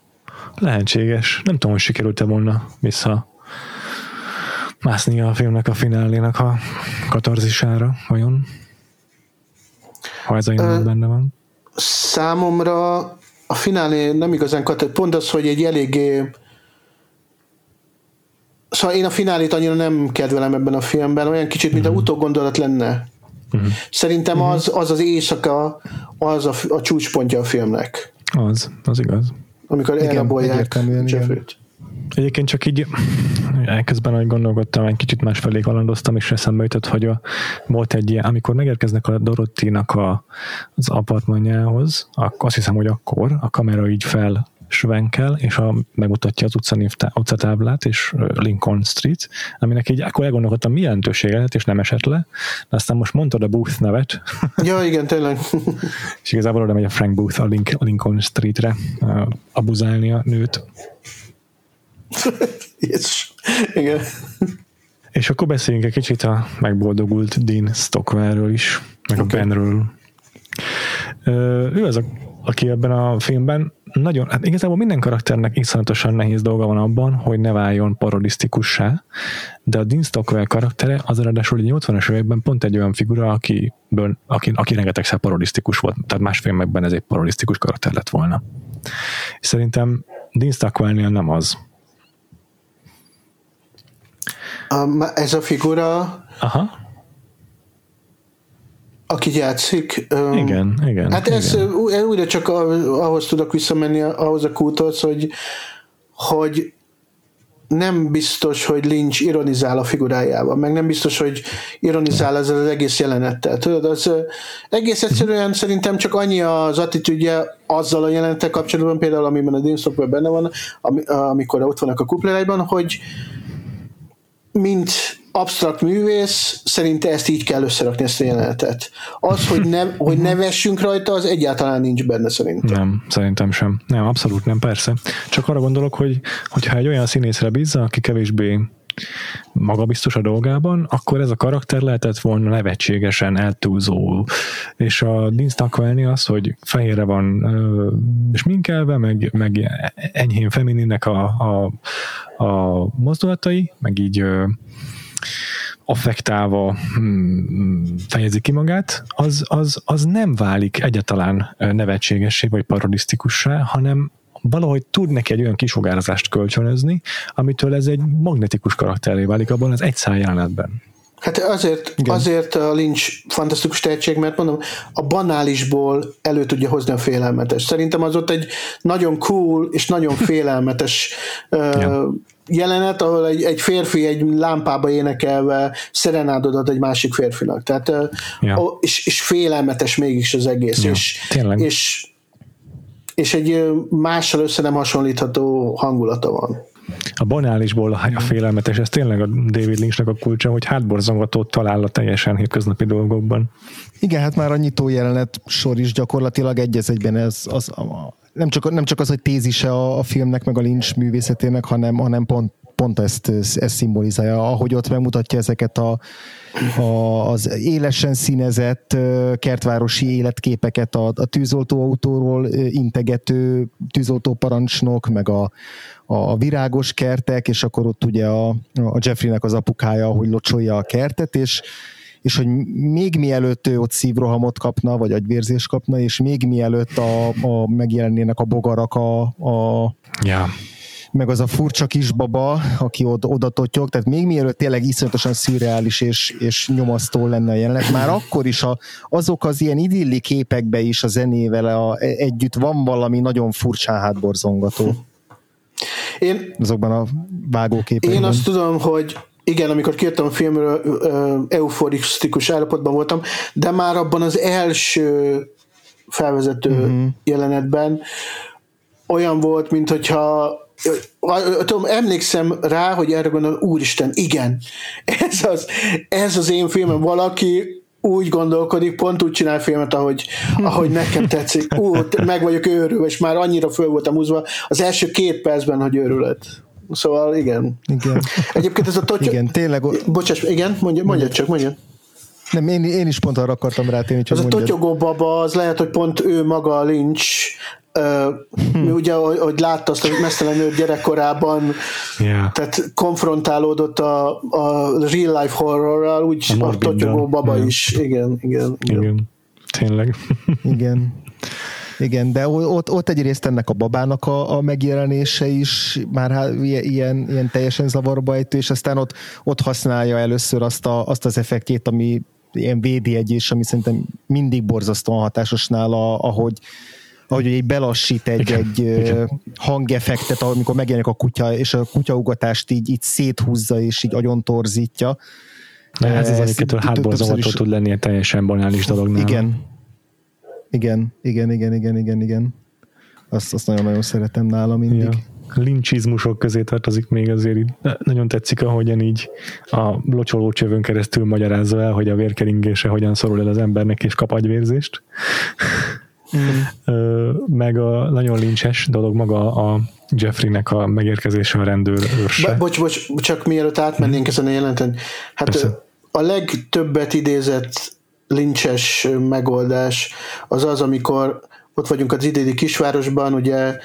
Lehetséges. Nem tudom, hogy sikerült-e volna vissza mászni a filmnek a finálénak a katarzisára, vajon? Ha ez a jelenet benne van. számomra a finálé nem igazán katott, pont az, hogy egy eléggé Szóval én a finálét annyira nem kedvelem ebben a filmben, olyan kicsit, mint uh-huh. a mhm. utógondolat lenne. Uh-huh. Szerintem uh-huh. az, az az éjszaka, az a, a csúcspontja a filmnek. Az, az igaz. Amikor elrabolják Jeffrey-t. Egyébként csak így elkezdben, hogy gondolkodtam, egy kicsit másfelé kalandoztam, és eszembe jutott, hogy a, volt egy ilyen, amikor megérkeznek a Dorottinak a, az apartmanjához, akkor azt hiszem, hogy akkor a kamera így fel svenkel, és a, megmutatja az utcanév, utcatáblát, és Lincoln Street, aminek így akkor elgondolkodtam, mi jelentősége lehet, és nem esett le, de aztán most mondtad a Booth nevet. <laughs> Ja, igen, tényleg. és igazából oda megy a Frank Booth a Lincoln Streetre abuzálni a nőt. <laughs> yes. Igen. És akkor beszéljünk egy kicsit a megboldogult Dean Stockwellről is, meg okay. a Benről. Ő az, a, aki ebben a filmben nagyon, hát igazából minden karakternek iszonyatosan nehéz dolga van abban, hogy ne váljon parodisztikussá, de a Dean Stockwell karaktere az ráadásul egy 80-as években pont egy olyan figura, akiből, aki, aki rengetegszer parodisztikus volt, tehát más filmekben ez egy parodisztikus karakter lett volna. És szerintem Dean Stockwellnél nem az. Um, ez a figura Aha. aki játszik. Um, igen, igen. Hát ez igen. újra csak ahhoz tudok visszamenni, ahhoz a kúthoz, hogy, hogy nem biztos, hogy Lynch ironizál a figurájával, meg nem biztos, hogy ironizál ezzel az egész jelenettel. Tudod, az egész egyszerűen szerintem csak annyi az attitűdje azzal a jelenettel kapcsolatban, például amiben a Dean benne van, amikor ott vannak a kuplerájban, hogy mint absztrakt művész, szerinte ezt így kell összerakni ezt a jelenetet. Az, hogy ne, hogy ne vessünk rajta, az egyáltalán nincs benne szerintem. Nem, szerintem sem. Nem, abszolút nem, persze. Csak arra gondolok, hogy hogyha egy olyan színészre bízza, aki kevésbé magabiztos a dolgában, akkor ez a karakter lehetett volna nevetségesen eltúlzó. És a Dean Stockwellni az, hogy fehérre van és minkelve, meg, meg enyhén femininnek a, a, a mozdulatai, meg így affektálva hmm, fejezi ki magát, az, az, az nem válik egyáltalán nevetségessé vagy parodisztikussá, hanem valahogy tud neki egy olyan kisugározást kölcsönözni, amitől ez egy magnetikus karakteré válik abban az egy szál jelenetben. Hát azért, azért a Lynch fantasztikus tehetség, mert mondom, a banálisból elő tudja hozni a félelmetes. Szerintem az ott egy nagyon cool és nagyon <laughs> félelmetes ja. jelenet, ahol egy, egy férfi egy lámpába énekelve szerenádot ad egy másik férfinak. Tehát, ja. és, és félelmetes mégis az egész. Ja, és, tényleg. és és egy mással össze nem hasonlítható hangulata van. A banálisból a félelmetes, ez tényleg a David Lynchnek a kulcsa, hogy hátborzongatót talál a teljesen hétköznapi dolgokban. Igen, hát már a nyitó jelenet sor is gyakorlatilag egyez egyben ez az, nem csak, nem csak az, hogy tézise a, a filmnek, meg a Lynch művészetének, hanem, hanem pont, pont ezt, ezt szimbolizálja, ahogy ott megmutatja ezeket a, a, az élesen színezett kertvárosi életképeket, a, a tűzoltóautóról integető tűzoltóparancsnok, meg a, a virágos kertek, és akkor ott ugye a, a Jeffreynek az apukája, hogy locsolja a kertet, és, és hogy még mielőtt ő ott szívrohamot kapna, vagy agyvérzést kapna, és még mielőtt a, a megjelennének a bogarak a, a yeah meg az a furcsa kisbaba, aki oda, oda totyog, tehát még mielőtt tényleg iszonyatosan szürreális és, és nyomasztó lenne a jelenet, már akkor is a, azok az ilyen idilli képekbe is a zenével a, együtt van valami nagyon furcsán hátborzongató. Én, azokban a vágóképekben. Én azt tudom, hogy igen, amikor kijöttem a filmről, euforisztikus állapotban voltam, de már abban az első felvezető uh-huh. jelenetben olyan volt, mint hogyha tudom, emlékszem rá, hogy erre gondol, úristen, igen, ez az, ez az én filmem, valaki úgy gondolkodik, pont úgy csinál filmet, ahogy, ahogy nekem tetszik. Ú, meg vagyok őrülve, és már annyira föl voltam húzva az első két percben, hogy őrület. Szóval igen. Igen. Egyébként ez a totyog... Igen, tényleg... Bocsáss, igen, mondja, mondja csak, mondja. Nem, én, én is pont arra akartam rátérni, hogy Az mondjad. a totyogó baba, az lehet, hogy pont ő maga a Lynch, Uh, hmm. ugye, hogy, hogy látta azt a mesztelenül gyerekkorában, yeah. tehát konfrontálódott a, a real life horrorral, úgy a, a totyogó baba yeah. is. Igen, igen, igen. igen. Tényleg. <laughs> igen. Igen, de ott, ott egyrészt ennek a babának a, a megjelenése is már hát ilyen, ilyen teljesen zavarba ejtő, és aztán ott, ott használja először azt, a, azt az effektjét, ami ilyen védjegy is, ami szerintem mindig borzasztóan hatásos nála, ahogy, ahogy egy belassít egy, igen, egy igen. hangeffektet, amikor megjelenik a kutya, és a kutyaugatást így, így széthúzza, és így agyon torzítja. Na, ez az, amiket hátból zavartó tud lenni egy teljesen banális dolognál. Igen, igen, igen, igen, igen, igen, igen. Azt, azt nagyon-nagyon szeretem nála mindig. Ja lincsizmusok közé tartozik még azért így. Nagyon tetszik, ahogyan így a locsoló csövön keresztül magyarázza el, hogy a vérkeringése hogyan szorul el az embernek és kap agyvérzést. Mm. <laughs> meg a nagyon lincses dolog maga a Jeffreynek a megérkezése a rendőr őrse. Bocs, bocs, csak mielőtt átmennénk ezen a jelenten. Hát Persze. a legtöbbet idézett lincses megoldás az az, amikor ott vagyunk az idédi kisvárosban, ugye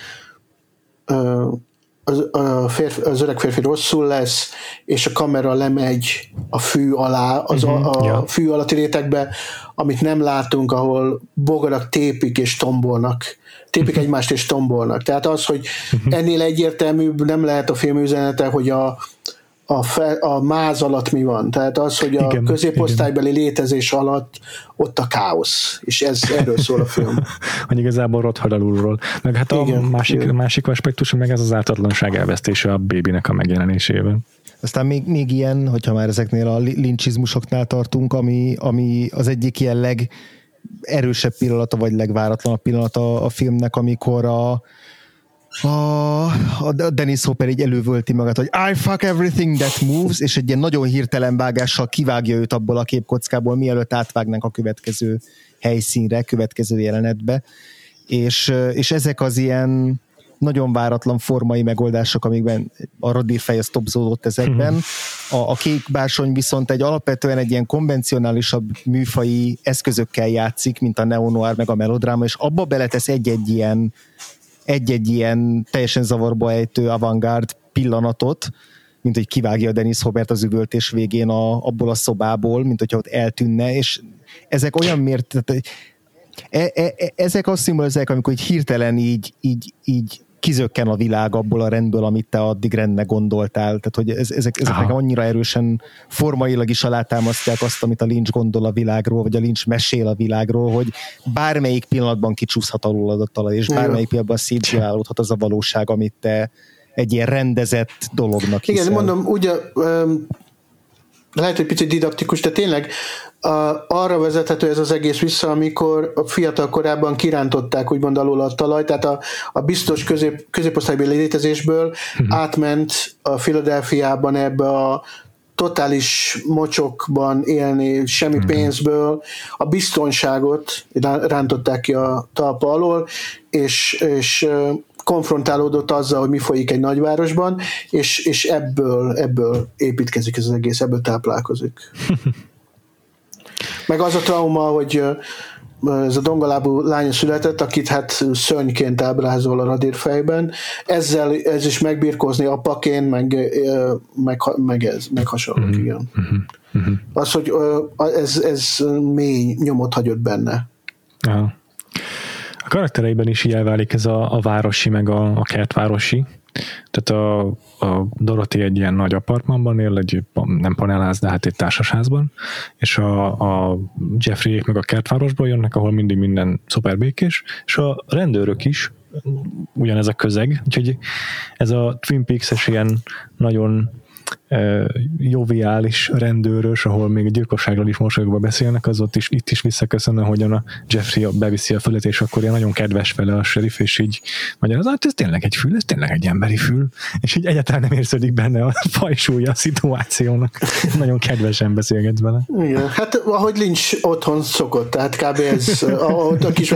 az, a férfi, az öreg férfi rosszul lesz, és a kamera lemegy a fű alá, az uh-huh, a, a ja. fű alatti rétegbe, amit nem látunk, ahol bogarak tépik és tombolnak. Tépik uh-huh. egymást és tombolnak. Tehát az, hogy uh-huh. ennél egyértelműbb nem lehet a film üzenete, hogy a, a, fe, a máz alatt mi van. Tehát az, hogy a igen, középosztálybeli igen. létezés alatt ott a káosz, és ez erről szól a film. <laughs> hogy igazából rothad alulról. Meg hát a igen, másik, igen. másik aspektus, meg ez az ártatlanság elvesztése a bébinek a megjelenésében. Aztán még, még ilyen, hogyha már ezeknél a lincsizmusoknál tartunk, ami, ami az egyik ilyen leg erősebb pillanata, vagy legváratlanabb pillanata a filmnek, amikor a, a, a Dennis Hopper így elővölti magát, hogy I fuck everything that moves, és egy ilyen nagyon hirtelen vágással kivágja őt abból a képkockából, mielőtt átvágnánk a következő helyszínre, következő jelenetbe. És, és ezek az ilyen nagyon váratlan formai megoldások, amikben a radírfej az topzódott ezekben. A, a kék bársony viszont egy alapvetően egy ilyen konvencionálisabb műfai eszközökkel játszik, mint a neonoir meg a melodráma, és abba beletesz egy-egy ilyen egy-egy ilyen teljesen zavarba ejtő avantgárd pillanatot, mint hogy kivágja a Dennis Hobert az üvöltés végén a, abból a szobából, mint hogyha ott eltűnne, és ezek olyan mért, tehát, e, e, e, ezek azt szimbolizálják, amikor így hirtelen így, így, így kizökken a világ abból a rendből, amit te addig rendnek gondoltál. Tehát, hogy ez, ezek, ezek nekem annyira erősen formailag is alátámasztják azt, amit a Lynch gondol a világról, vagy a Lynch mesél a világról, hogy bármelyik pillanatban kicsúszhat alul a és bármelyik pillanatban szétcsinálódhat az a valóság, amit te egy ilyen rendezett dolognak hiszel. Igen, mondom, ugye um, lehet, hogy picit didaktikus, de tényleg a, arra vezethető ez az egész vissza, amikor a fiatal korában kirántották úgymond alul a talaj, tehát a, a biztos közép, középosztálybeli létezésből uh-huh. átment a Philadelphiában ebbe a totális mocsokban élni, semmi uh-huh. pénzből, a biztonságot rántották ki a talpa alól, és, és konfrontálódott azzal, hogy mi folyik egy nagyvárosban, és, és ebből, ebből építkezik ez az egész, ebből táplálkozik. <laughs> Meg az a trauma, hogy ez a dongalábú lánya született, akit hát szörnyként ábrázol a radírfejben. Ezzel ez is megbirkózni apaként, meg, meg, meg, ez, meg hasonlók, mm-hmm. igen. Mm-hmm. Az, hogy ez, ez mély nyomot hagyott benne. Ja. A karaktereiben is így elválik ez a, a városi, meg a, a kertvárosi. Tehát a, a Dorothy egy ilyen nagy apartmanban él, egy nem panelház, de hát egy társasházban, és a, a Jeffreyék meg a kertvárosból jönnek, ahol mindig minden szuperbékés, és a rendőrök is ugyanez a közeg, úgyhogy ez a Twin Peaks-es ilyen nagyon joviális rendőrös, ahol még a gyilkosságról is mosolyogva beszélnek, az ott is itt is visszaköszön, ahogyan a Jeffrey beviszi a fület, és akkor ilyen nagyon kedves vele a sheriff, és így magyaráz, hát ez tényleg egy fül, ez tényleg egy emberi fül, és így egyáltalán nem érződik benne a <laughs> fajsúlya a szituációnak. nagyon kedvesen beszélget vele. Igen, hát ahogy Lynch otthon szokott, tehát kb. ez a, a kis,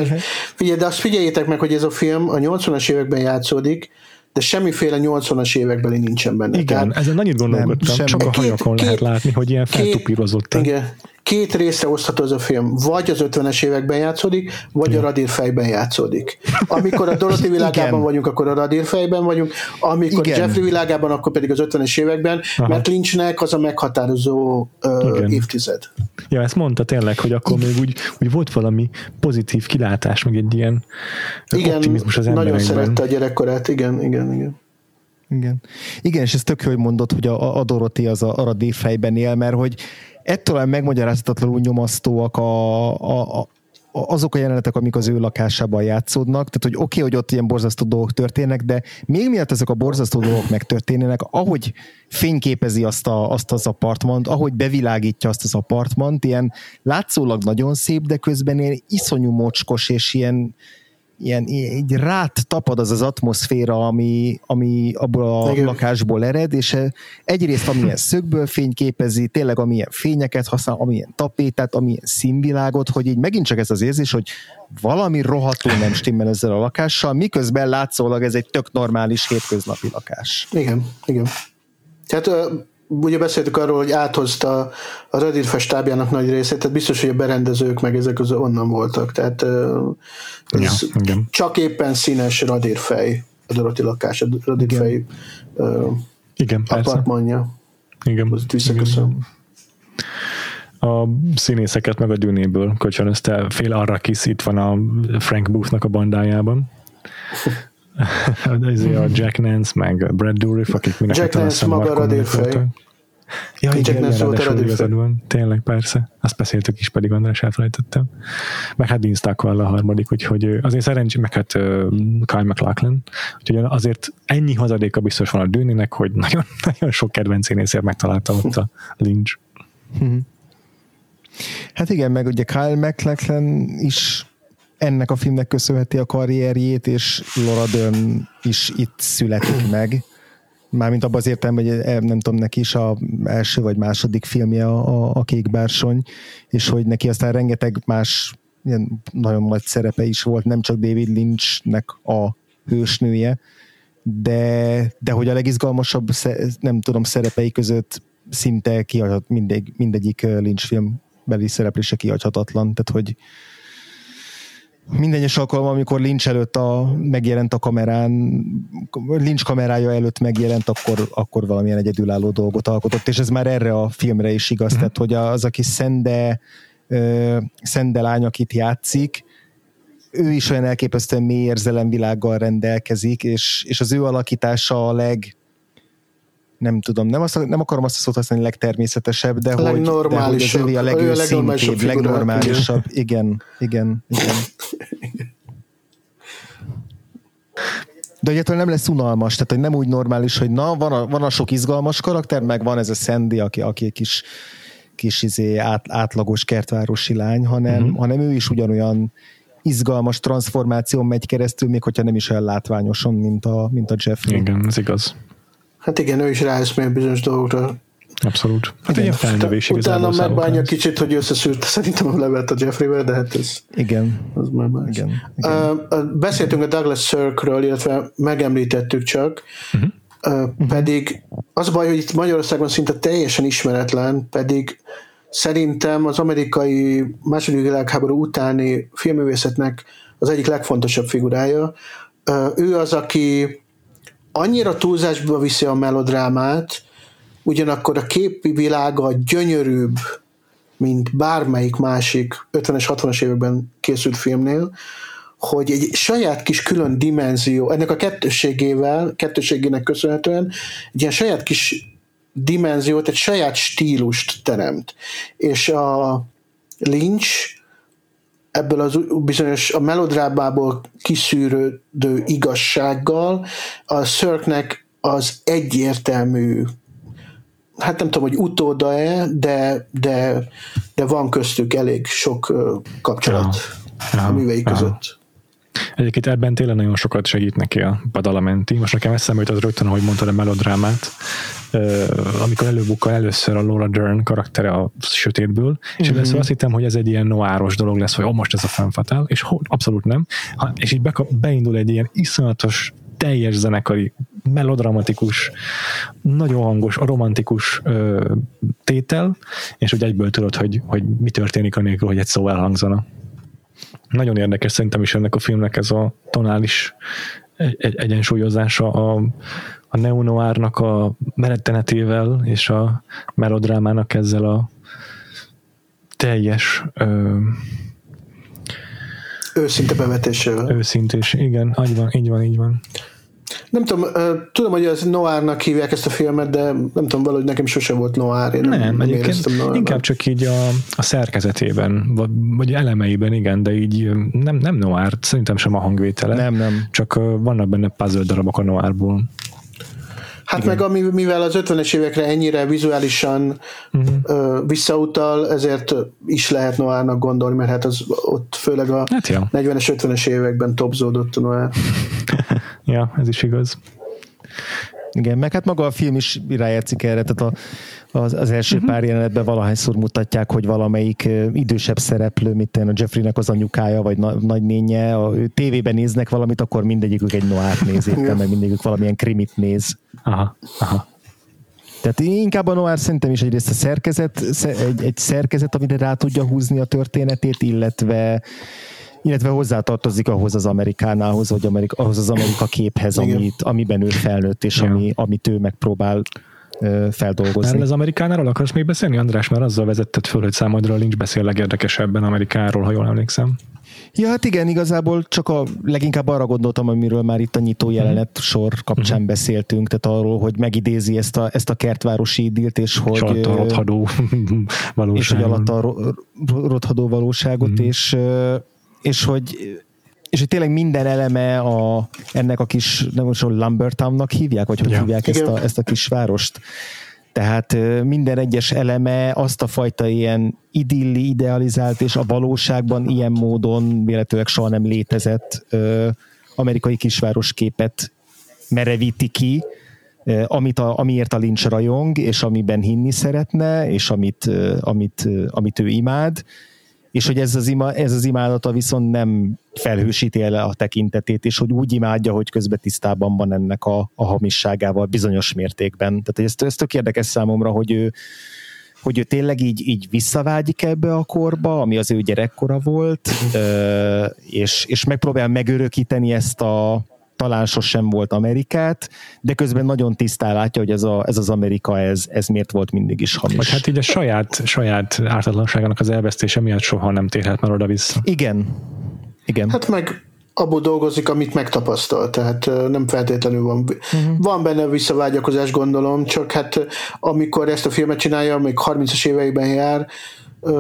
figyelj, de azt figyeljétek meg, hogy ez a film a 80-as években játszódik, de semmiféle 80-as évekbeli nincsen benne. Igen, Tehát, ezen annyit gondolkodtam, nem, csak a hajakon két, lehet látni, hogy ilyen feltupírozott. Igen, két részre osztható az a film. Vagy az 50-es években játszódik, vagy a radír fejben játszódik. Amikor a Dorothy <laughs> világában Igen. vagyunk, akkor a radír fejben vagyunk, amikor Igen. Jeffrey világában, akkor pedig az 50-es években, Aha. mert Lynchnek az a meghatározó uh, évtized. Ja, ezt mondta tényleg, hogy akkor még úgy, úgy volt valami pozitív kilátás, meg egy ilyen igen, optimizmus az emberekben. Nagyon szerette a gyerekkorát, igen, igen, igen. Igen. Igen, és ez tök jó, hogy mondod, hogy a, a Doroti az a, a fejben él, mert hogy ettől megmagyarázhatatlanul nyomasztóak a, a, a azok a jelenetek, amik az ő lakásában játszódnak, tehát hogy oké, okay, hogy ott ilyen borzasztó dolgok történnek, de még miatt ezek a borzasztó dolgok megtörténnek, ahogy fényképezi azt, a, azt az apartmant, ahogy bevilágítja azt az apartmant, ilyen látszólag nagyon szép, de közben ilyen iszonyú mocskos, és ilyen, ilyen, így rát tapad az az atmoszféra, ami, ami abból a Igen. lakásból ered, és egyrészt amilyen <laughs> szögből fényképezi, tényleg amilyen fényeket használ, amilyen tapétát, amilyen színvilágot, hogy így megint csak ez az érzés, hogy valami rohadtul nem stimmel ezzel a lakással, miközben látszólag ez egy tök normális hétköznapi lakás. Igen, igen. Tehát ugye beszéltük arról, hogy áthozta a Reddit stábjának nagy részét, tehát biztos, hogy a berendezők meg ezek az onnan voltak, tehát ja, igen. csak éppen színes radírfej a Doroti lakás, a radírfej igen, apartmanja. Igen. Visszaköszönöm. A színészeket meg a dűnéből kölcsönözte, fél arra kis itt van a Frank Boothnak a bandájában. <laughs> a Jack Nance, meg Brad Dourif, akik minek Jack Nance maga radírfej. Ja, igen, igen, ráadásul igazad van. Tényleg, persze. Azt beszéltük is, pedig András elfelejtettem. Meg hát Dean Stockwell a harmadik, úgyhogy azért szerencsé, meg hát uh, Kyle McLachlan. Úgyhogy azért ennyi hazadéka biztos van a Dűninek, hogy nagyon, <laughs> nagyon sok kedvenc színészért megtalálta ott a Lynch. Mhm. Hát igen, meg ugye Kyle McLachlan is ennek a filmnek köszönheti a karrierjét, és Laura Dern is itt születik <clears throat> meg. Mármint abban az értem, hogy eh, nem tudom, neki is a első vagy második filmje a, a, a Kék Bársony, és hogy neki aztán rengeteg más ilyen nagyon nagy szerepe is volt, nem csak David Lynchnek a hősnője, de, de hogy a legizgalmasabb, nem tudom, szerepei között szinte kiadhat mindegy, mindegyik Lynch film beli szereplése kiadhatatlan, tehát hogy minden egyes alkalom, amikor Lynch előtt a, megjelent a kamerán, Lynch kamerája előtt megjelent, akkor, akkor valamilyen egyedülálló dolgot alkotott, és ez már erre a filmre is igaz, mm-hmm. tehát hogy az, aki Szende, Szende lány, akit játszik, ő is olyan elképesztően mély érzelemvilággal rendelkezik, és, és az ő alakítása a leg, nem tudom, nem, azt, nem akarom azt a szót használni, legtermészetesebb, de, hogy, de hogy az övé a legőszintébb, legnormálisabb. Igen, igen, igen. De egyáltalán nem lesz unalmas, tehát hogy nem úgy normális, hogy na, van a, van a sok izgalmas karakter, meg van ez a Sandy, aki, aki egy kis, kis izé, át, átlagos kertvárosi lány, hanem, uh-huh. hanem ő is ugyanolyan izgalmas transformáció megy keresztül, még hogyha nem is olyan látványosan, mint a, mint a Jeffrey. Igen, ez igaz. Hát igen, ő is ráeszmél bizonyos dolgokra. Abszolút. Hát igen. egy felnövés Utána megbánja kicsit, hogy összeszűrt szerintem a levet a Jeffrey-vel, de hát ez igen. az már más. Igen. Igen. Uh, beszéltünk a Douglas Sirkről, illetve megemlítettük csak, uh-huh. Uh, pedig az a baj, hogy itt Magyarországon szinte teljesen ismeretlen, pedig szerintem az amerikai második világháború utáni filmművészetnek az egyik legfontosabb figurája. Uh, ő az, aki annyira túlzásba viszi a melodrámát, ugyanakkor a képi világa gyönyörűbb, mint bármelyik másik 50-es, 60-as években készült filmnél, hogy egy saját kis külön dimenzió, ennek a kettőségével, kettőségének köszönhetően egy ilyen saját kis dimenziót, egy saját stílust teremt. És a Lynch ebből az bizonyos a melodrábából kiszűrődő igazsággal a Szörknek az egyértelmű hát nem tudom, hogy utóda-e, de, de, de van köztük elég sok kapcsolat ja, a művei ja. Egyébként ebben tényleg nagyon sokat segít neki a Badalamenti. Most nekem eszembe jutott rögtön, ahogy mondtad a melodrámát, amikor előbukkal először a Laura Dern karaktere a sötétből, és mm-hmm. először azt hittem, hogy ez egy ilyen noáros dolog lesz, hogy oh, most ez a fennfatál, és abszolút nem. És így beindul egy ilyen iszonyatos teljes zenekari melodramatikus, nagyon hangos, romantikus ö, tétel, és hogy egyből tudod, hogy, hogy mi történik anélkül, hogy egy szó elhangzana. Nagyon érdekes szerintem is ennek a filmnek ez a tonális egy, egyensúlyozása a, a neonoárnak a merettenetével és a melodrámának ezzel a teljes ö, őszinte bevetésével. Őszintés, igen, így van, így van, így van. Nem tudom, tudom, hogy az noárnak hívják ezt a filmet, de nem tudom, valahogy nekem sose volt noár. Én nem, nem egyébként inkább csak így a, a szerkezetében, vagy, vagy elemeiben, igen, de így nem, nem noár, szerintem sem a hangvétele. Nem, nem. Csak vannak benne puzzle darabok a noárból. Hát Igen. meg ami, mivel az 50-es évekre ennyire vizuálisan uh-huh. ö, visszautal, ezért is lehet Noárnak gondolni, mert hát az ott főleg a hát 40-es, 50-es években topzódott a Noár. <laughs> ja, ez is igaz. Igen, meg hát maga a film is rájátszik erre, tehát a, az, az első uh-huh. pár jelenetben valahányszor mutatják, hogy valamelyik idősebb szereplő, mint a Jeffreynek az anyukája, vagy na, nagynénye, a tévében néznek valamit, akkor mindegyikük egy noát néz éppen, meg mindegyikük valamilyen krimit néz. Aha, aha. Tehát inkább a noir szerintem is egyrészt a szerkezet, egy, egy szerkezet, amire rá tudja húzni a történetét, illetve illetve hozzátartozik ahhoz az Amerikánához, vagy Amerika, ahhoz az Amerika képhez, amit, amiben ő felnőtt, és ami, amit ő megpróbál feldolgozni. Erről az Amerikánáról akarsz még beszélni, András? Mert azzal vezetted föl, hogy számodra Lynch beszél legérdekesebben Amerikáról, ha jól emlékszem. Ja, hát igen, igazából csak a leginkább arra gondoltam, amiről már itt a nyitó jelenet sor kapcsán uh-huh. beszéltünk, tehát arról, hogy megidézi ezt a, ezt a kertvárosi idilt, és hogy... És alatt a rothadó valóságot. És hogy alatt a rothadó valóságot, uh-huh. és, és hogy és hogy tényleg minden eleme a, ennek a kis, nem most Lumbertownnak hívják, vagy hogy ja. hívják ezt a, ezt a kis várost. Tehát minden egyes eleme azt a fajta ilyen idilli, idealizált, és a valóságban ilyen módon véletlenül soha nem létezett ö, amerikai kisváros képet merevíti ki, amit a, amiért a Lynch rajong, és amiben hinni szeretne, és amit, amit, amit ő imád, és hogy ez az, ima, ez az imádata viszont nem felhősíti el a tekintetét, és hogy úgy imádja, hogy közben tisztában van ennek a, a hamisságával bizonyos mértékben. Tehát ez, ez tök érdekes számomra, hogy ő, hogy ő tényleg így, így visszavágyik ebbe a korba, ami az ő gyerekkora volt, és, és megpróbál megörökíteni ezt a, talán sosem volt Amerikát, de közben nagyon tisztán látja, hogy ez, a, ez az Amerika, ez, ez miért volt mindig is hamis. Vagy hát így a saját, saját ártatlanságának az elvesztése miatt soha nem térhet már oda-vissza. Igen. Igen. Hát meg abból dolgozik, amit megtapasztal, tehát nem feltétlenül van. Uh-huh. Van benne visszavágyakozás, gondolom, csak hát amikor ezt a filmet csinálja, még 30-as éveiben jár, ö,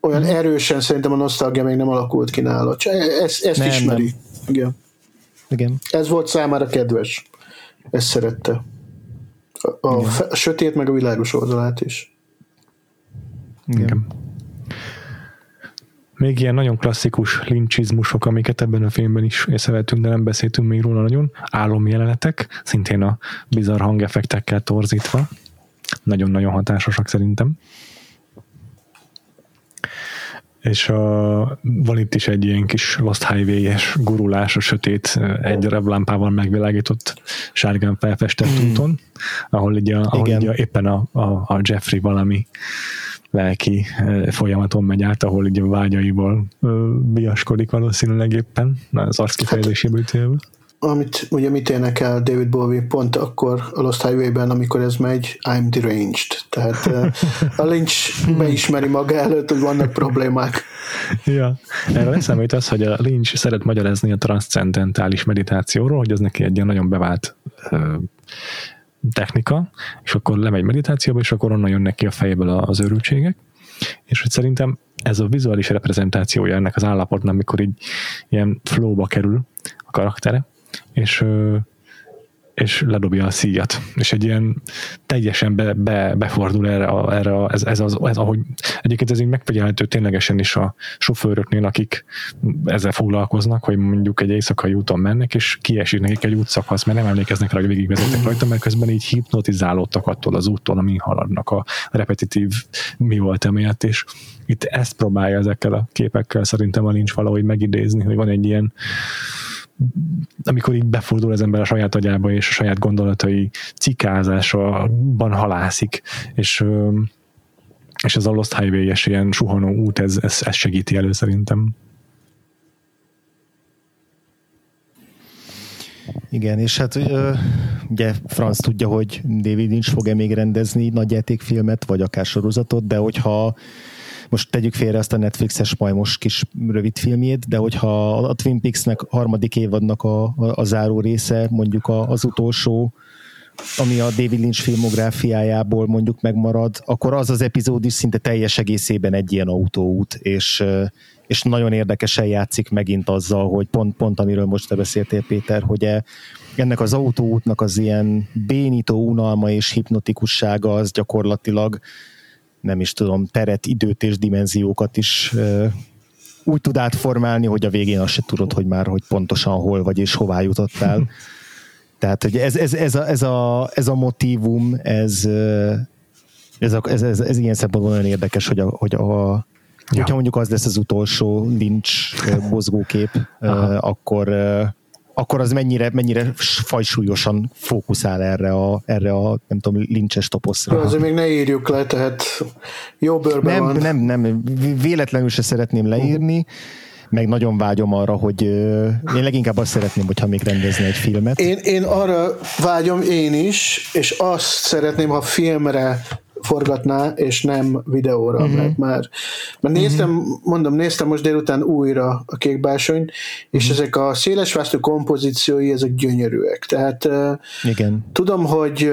olyan uh-huh. erősen szerintem a nosztalgia még nem alakult ki nála. Ezt, ezt nem, ismeri. Nem. Igen. Igen. Ez volt számára kedves. Ezt szerette. A, a, a sötét meg a világos oldalát is. Igen. Igen. Még ilyen nagyon klasszikus lincsizmusok, amiket ebben a filmben is észrevettünk, de nem beszéltünk még róla nagyon. Álomjelenetek, szintén a bizarr hangeffektekkel torzítva. Nagyon-nagyon hatásosak szerintem és a, van itt is egy ilyen kis Lost Highway-es gurulás a sötét, egy lámpával megvilágított sárgán felfestett mm. úton, ahol, ugye, ahol ugye éppen a, a, a Jeffrey valami lelki folyamaton megy át, ahol ugye vágyaiból biaskodik valószínűleg éppen, az arc kifejezéséből télve amit ugye mit énekel David Bowie pont akkor a Lost Highway-ben, amikor ez megy, I'm deranged. Tehát a Lynch beismeri maga előtt, hogy vannak problémák. Ja, erre eszembe az, hogy a Lynch szeret magyarázni a transzcendentális meditációról, hogy az neki egy ilyen nagyon bevált technika, és akkor lemegy meditációba, és akkor onnan jönnek ki a fejéből az őrültségek, és hogy szerintem ez a vizuális reprezentációja ennek az állapotnak, amikor így ilyen flowba kerül a karaktere, és és ledobja a szíjat, és egy ilyen teljesen be, be, befordul erre, a, erre a, ez, ez, az, ez, ahogy egyébként ez így megfigyelhető ténylegesen is a sofőröknél, akik ezzel foglalkoznak, hogy mondjuk egy éjszakai úton mennek, és kiesik nekik egy útszakasz, mert nem emlékeznek rá, hogy végigvezettek rajta, mert közben így hipnotizálódtak attól az úton, amin haladnak a repetitív mi volt emiatt, és itt ezt próbálja ezekkel a képekkel szerintem a nincs valahogy megidézni, hogy van egy ilyen amikor így befordul az ember a saját agyába, és a saját gondolatai cikázásban halászik, és és ez a Lost Highway-es ilyen suhanó út, ez, ez, ez segíti elő szerintem. Igen, és hát ugye Franz tudja, hogy David Lynch fog-e még rendezni nagyjátékfilmet, vagy akár sorozatot, de hogyha most tegyük félre azt a Netflixes majmos kis rövid filmjét, de hogyha a Twin Peaks-nek harmadik évadnak a, a, a záró része, mondjuk a, az utolsó, ami a David Lynch filmográfiájából mondjuk megmarad, akkor az az epizód is szinte teljes egészében egy ilyen autóút, és, és nagyon érdekesen játszik megint azzal, hogy pont, pont amiről most te beszéltél, Péter, hogy e, ennek az autóútnak az ilyen bénító unalma és hipnotikussága az gyakorlatilag nem is tudom, teret, időt és dimenziókat is úgy tud átformálni, hogy a végén azt se tudod, hogy már hogy pontosan hol vagy és hová jutottál. <laughs> Tehát, hogy ez, ez, ez, a, ez, a, ez a motívum, ez, ez, a, ez, ez, ez ilyen szempontból nagyon érdekes, hogy a, hogy a Ja. Hogyha mondjuk az lesz az utolsó lincs mozgókép, akkor akkor az mennyire, mennyire fajsúlyosan fókuszál erre a, erre a nem tudom, lincses toposzra. Azért még ne írjuk le, tehát jó bőrben nem, van. Nem, nem, véletlenül se szeretném leírni, meg nagyon vágyom arra, hogy én leginkább azt szeretném, hogyha még rendezni egy filmet. Én, én arra vágyom én is, és azt szeretném, ha filmre forgatná, és nem videóra, uh-huh. mert már mert néztem, uh-huh. mondom, néztem most délután újra a kékbásonyt, és uh-huh. ezek a szélesvásztó kompozíciói, ezek gyönyörűek. Tehát Igen. tudom, hogy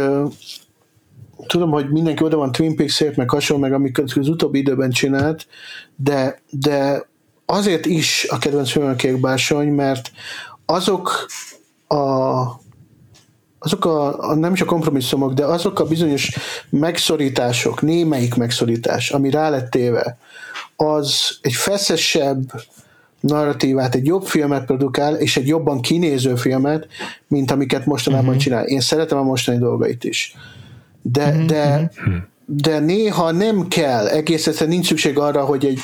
tudom, hogy mindenki oda van Twin Peaks-ért, meg hasonló, meg amiket az utóbbi időben csinált, de, de azért is a kedvenc filmem a kékbásony, mert azok a azok a, a, nem is a kompromisszumok, de azok a bizonyos megszorítások, némelyik megszorítás, ami rá lett téve, az egy feszesebb narratívát, egy jobb filmet produkál, és egy jobban kinéző filmet, mint amiket mostanában uh-huh. csinál. Én szeretem a mostani dolgait is. De, uh-huh. de, mhm. de néha nem kell, egész egyszerűen nincs szükség arra, hogy egy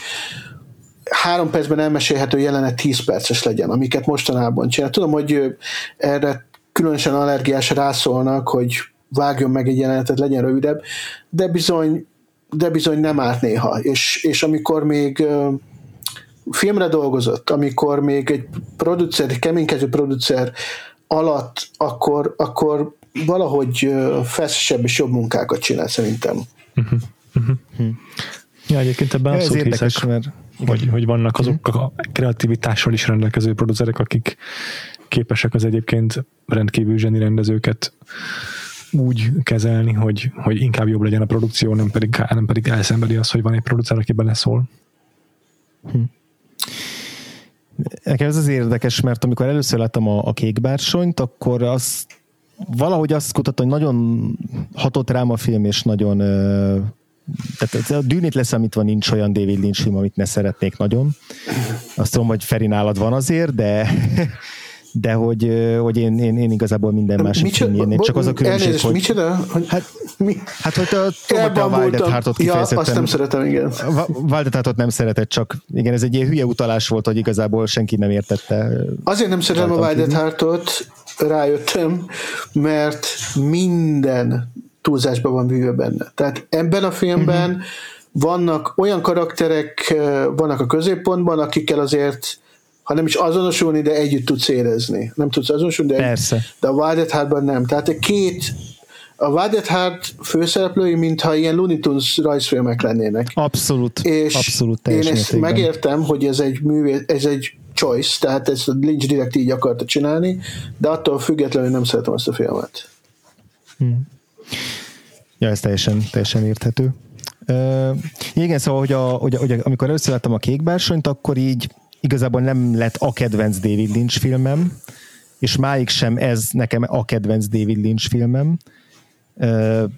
három percben elmesélhető jelenet 10 perces legyen, amiket mostanában csinál. Tudom, hogy erre különösen allergiás rászólnak, hogy vágjon meg egy jelenetet, legyen rövidebb, de bizony, de bizony nem árt néha. És, és amikor még filmre dolgozott, amikor még egy producer, egy keménykező producer alatt, akkor, akkor valahogy feszesebb és jobb munkákat csinál szerintem. Uh-huh. Uh-huh. Ja, egyébként ebben ja, abszolút érdekes, hiszek, mert hogy, hogy vannak azok a kreativitással is rendelkező producerek, akik képesek az egyébként rendkívül zseni rendezőket úgy kezelni, hogy, hogy inkább jobb legyen a produkció, nem pedig, nem pedig elszenvedi az, hogy van egy producer, aki beleszól. Hm. Nekem ez az érdekes, mert amikor először láttam a, a kékbársonyt, akkor az valahogy azt kutattam, hogy nagyon hatott rám a film, és nagyon tehát a dűnét leszámítva nincs olyan David Lynch film, amit ne szeretnék nagyon. Azt tudom, hogy Feri nálad van azért, de de hogy, hogy én, én, én igazából minden másik filmjénél, csak az a különbség, hogy... Micsoda? Hogy, hát, mi? hát, hogy a, tudom, a Wild Heartot kifejezetten... Ja, azt nem szeretem, igen. Wild Heartot nem szeretett, csak igen, ez egy ilyen hülye utalás volt, hogy igazából senki nem értette. Azért nem szeretem a Wild Heartot, rájöttem, mert minden túlzásban van vívő benne. Tehát ebben a filmben uh-huh. vannak olyan karakterek, vannak a középpontban, akikkel azért ha nem is azonosulni, de együtt tudsz érezni. Nem tudsz azonosulni, de, Persze. De a Wild Heartban nem. Tehát a két a Wild Heart főszereplői, mintha ilyen Looney Tunes rajzfilmek lennének. Abszolút. És abszolút én ezt mértékben. megértem, hogy ez egy művé, ez egy choice, tehát ezt a Lynch direkt így akarta csinálni, de attól függetlenül nem szeretem azt a filmet. Hmm. Ja, ez teljesen, teljesen érthető. Uh, igen, szóval, hogy, a, hogy, hogy amikor először láttam a kékbársonyt, akkor így igazából nem lett a kedvenc David Lynch filmem, és máig sem ez nekem a kedvenc David Lynch filmem.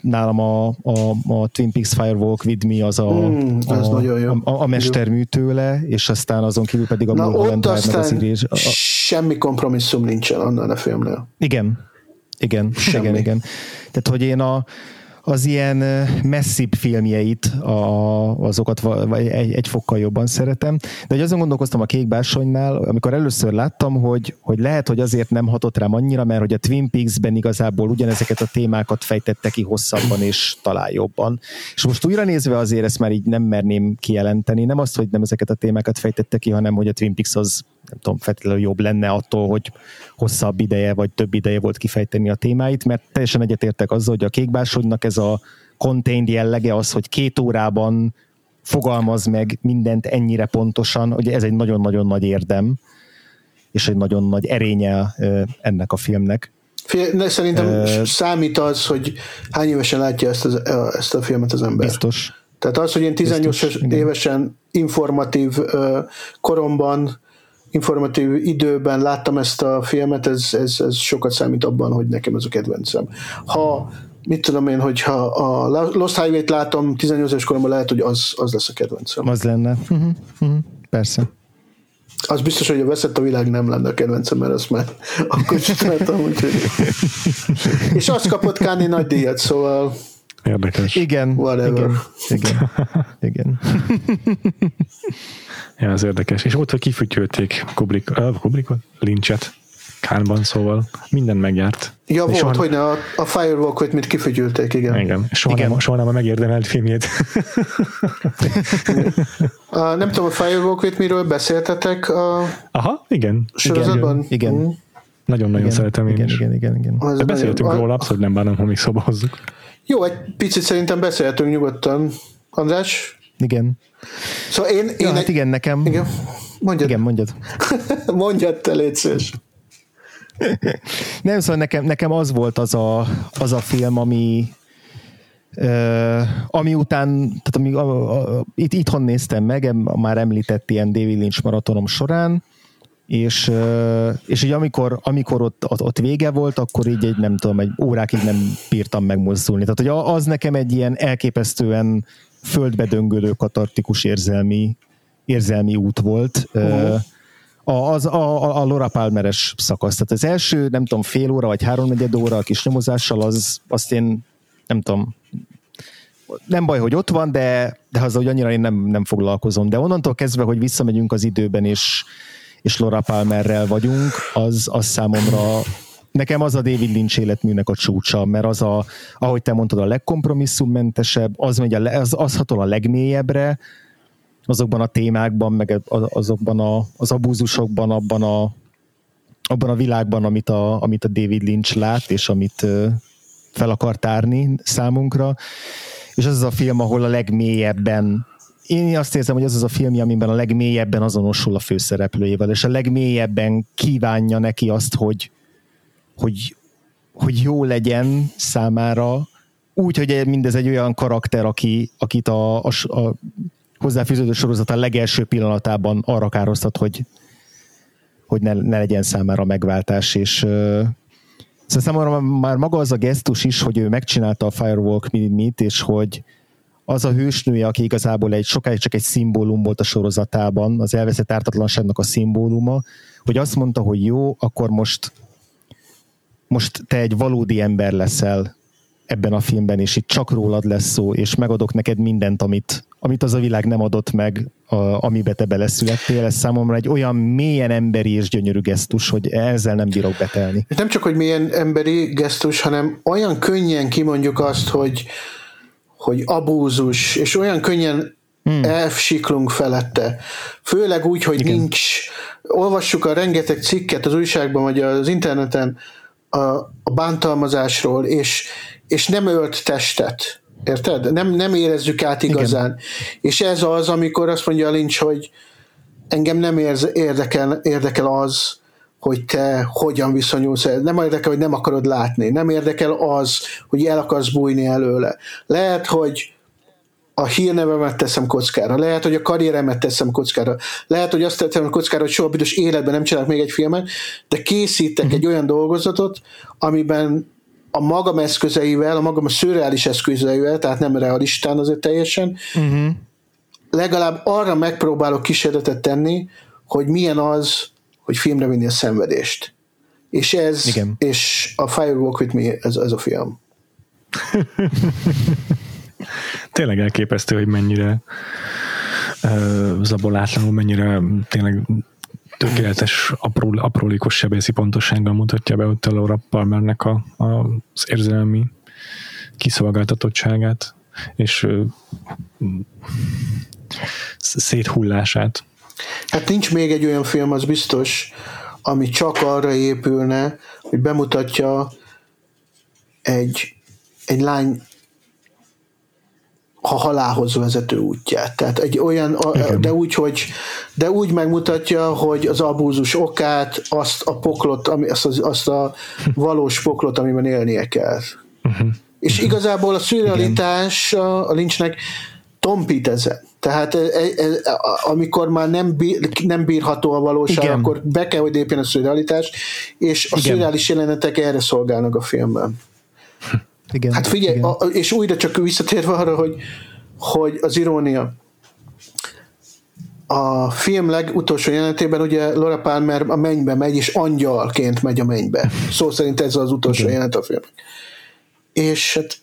Nálam a, a, a Twin Peaks Firewalk With Me az a, mm, az a, jó. a, a, a mestermű tőle, és aztán azon kívül pedig a Na, Mulholland Drive az írés. A, a... Semmi kompromisszum nincsen annál a filmnél. Igen, igen, Semmi. igen, igen. Tehát, hogy én a, az ilyen messzibb filmjeit, a, azokat egy, egy fokkal jobban szeretem. De hogy azon gondolkoztam a Kékbásonynál, amikor először láttam, hogy, hogy lehet, hogy azért nem hatott rám annyira, mert hogy a Twin Peaks-ben igazából ugyanezeket a témákat fejtette ki hosszabban és talán jobban. És most újra nézve azért ezt már így nem merném kijelenteni. Nem azt, hogy nem ezeket a témákat fejtette ki, hanem hogy a Twin Peaks az nem tudom, feltétlenül jobb lenne attól, hogy hosszabb ideje vagy több ideje volt kifejteni a témáit, mert teljesen egyetértek azzal, hogy a kékbásodnak ez a contained jellege az, hogy két órában fogalmaz meg mindent ennyire pontosan, hogy ez egy nagyon-nagyon nagy érdem, és egy nagyon nagy erénye ennek a filmnek. Fél, szerintem uh, számít az, hogy hány évesen látja ezt, az, ezt a filmet az ember. Biztos. Tehát az, hogy én 18 Biztos, évesen igen. informatív koromban informatív időben láttam ezt a filmet, ez, ez, ez sokat számít abban, hogy nekem ez a kedvencem. Ha mit tudom én, hogyha a Lost Highway-t látom 18 éves koromban, lehet, hogy az, az lesz a kedvencem. Az lenne. Uh-huh, uh-huh. Persze. Az biztos, hogy a veszett a világ nem lenne a kedvencem, mert azt már <laughs> akkor csináltam, úgyhogy... <laughs> És azt kapott Káni nagy díjat, szóval... Érdekes. Igen. Whatever. Igen. Igen. igen. <laughs> Ja, ez érdekes. És ott, hogy kifütyölték Kubrick, uh, Kubrickot, Lynchet, Kánban, szóval minden megjárt. Ja, volt, soha... hogy a, a Firewalk-ot mit kifütyülték, igen. Igen, soha, igen. Nem, soha nem a megérdemelt filmjét. <laughs> a, nem tudom, a Firewalk-ot miről beszéltetek a Aha, igen. sorozatban? Igen. igen. Nagyon-nagyon igen, szeretem én igen, is. Igen, igen, igen. igen. Beszéltünk nagyon... róla, abszolút nem bánom, ha még szóba hozzuk. Jó, egy picit szerintem beszéltünk nyugodtan. András? Igen. Szóval én... én ja, hát igen, nekem... Igen, mondjad. Igen, mondjad. <laughs> mondjad te, légy szíves. Nem, szóval nekem, nekem az volt az a, az a film, ami Uh, ami után, tehát ami, a, a, itt, itthon néztem meg, már említett ilyen David Lynch maratonom során, és, uh, és így amikor, amikor ott, ott, ott vége volt, akkor így egy nem tudom, egy órákig nem bírtam megmozdulni. Tehát, hogy az nekem egy ilyen elképesztően földbe döngölő katartikus érzelmi, érzelmi út volt. Uh-huh. A, az, a, a Laura Palmeres szakasz. Tehát az első, nem tudom, fél óra vagy háromnegyed óra a kis nyomozással, az, azt én nem tudom, nem baj, hogy ott van, de, de az, hogy annyira én nem, nem foglalkozom. De onnantól kezdve, hogy visszamegyünk az időben, és, és Laura Palmerrel vagyunk, az, az számomra nekem az a David Lynch életműnek a csúcsa, mert az a, ahogy te mondtad, a legkompromisszummentesebb, az megy a, az, az hatol a legmélyebbre, azokban a témákban, meg azokban a, az abúzusokban, abban a, abban a világban, amit a, amit a David Lynch lát, és amit fel akar tárni számunkra. És az az a film, ahol a legmélyebben én azt érzem, hogy az az a film, amiben a legmélyebben azonosul a főszereplőjével, és a legmélyebben kívánja neki azt, hogy, hogy, hogy jó legyen számára, úgy, hogy mindez egy olyan karakter, aki, akit a, a, a hozzáfűződő sorozat a legelső pillanatában arra károztat, hogy, hogy ne, ne legyen számára megváltás, és uh, szóval számomra már maga az a gesztus is, hogy ő megcsinálta a Firewalk mit, és hogy az a hősnője, aki igazából egy sokáig csak egy szimbólum volt a sorozatában, az elveszett ártatlanságnak a szimbóluma, hogy azt mondta, hogy jó, akkor most most te egy valódi ember leszel ebben a filmben, és itt csak rólad lesz szó, és megadok neked mindent, amit, amit az a világ nem adott meg, a, amibe te beleszülettél. Ez számomra egy olyan mélyen emberi és gyönyörű gesztus, hogy ezzel nem bírok betelni. Nem csak, hogy milyen emberi gesztus, hanem olyan könnyen kimondjuk azt, hogy, hogy abúzus, és olyan könnyen hmm. elsiklunk felette. Főleg úgy, hogy Igen. nincs, olvassuk a rengeteg cikket az újságban, vagy az interneten, a, a bántalmazásról, és, és nem ölt testet. Érted? Nem, nem érezzük át igazán. Igen. És ez az, amikor azt mondja a Lynch, hogy engem nem érz, érdekel, érdekel az, hogy te hogyan viszonyulsz el. Nem érdekel, hogy nem akarod látni. Nem érdekel az, hogy el akarsz bújni előle. Lehet, hogy a hírnevemet teszem kockára, lehet, hogy a karrieremet teszem kockára, lehet, hogy azt teszem kockára, hogy soha büdös életben nem csinálok még egy filmet, de készítek uh-huh. egy olyan dolgozatot, amiben a magam eszközeivel, a magam a szürreális eszközeivel, tehát nem realistán azért teljesen, uh-huh. legalább arra megpróbálok kísérletet tenni, hogy milyen az, hogy filmre vinni a szenvedést. És ez, Igen. és a Firewalk with Me, ez, ez a film. <laughs> Tényleg elképesztő, hogy mennyire zabolátlanul, mennyire tényleg tökéletes, apró, aprólékos sebészi pontossággal mutatja be ott a Laura Palmernek a, a, az érzelmi kiszolgáltatottságát, és uh, széthullását. Hát nincs még egy olyan film, az biztos, ami csak arra épülne, hogy bemutatja egy, egy lány a halálhoz vezető útját. Tehát egy olyan, a, de úgy, hogy de úgy megmutatja, hogy az abúzus okát, azt a poklot, ami, azt, az, azt a valós poklot, amiben élnie kell. Uh-huh. És uh-huh. igazából a szürrealitás a, a lincsnek tompít ezen. Tehát e, e, e, amikor már nem, bír, nem bírható a valóság, Igen. akkor be kell, hogy lépjen a szürrealitás, és a szürreális jelenetek erre szolgálnak a filmben. Igen, hát figyelj, igen. A, és újra csak visszatérve arra, hogy, hogy az irónia. A film legutolsó jelenetében ugye Laura Palmer a mennybe megy, és angyalként megy a mennybe. Szó szerint ez az utolsó igen. jelenet a film. És hát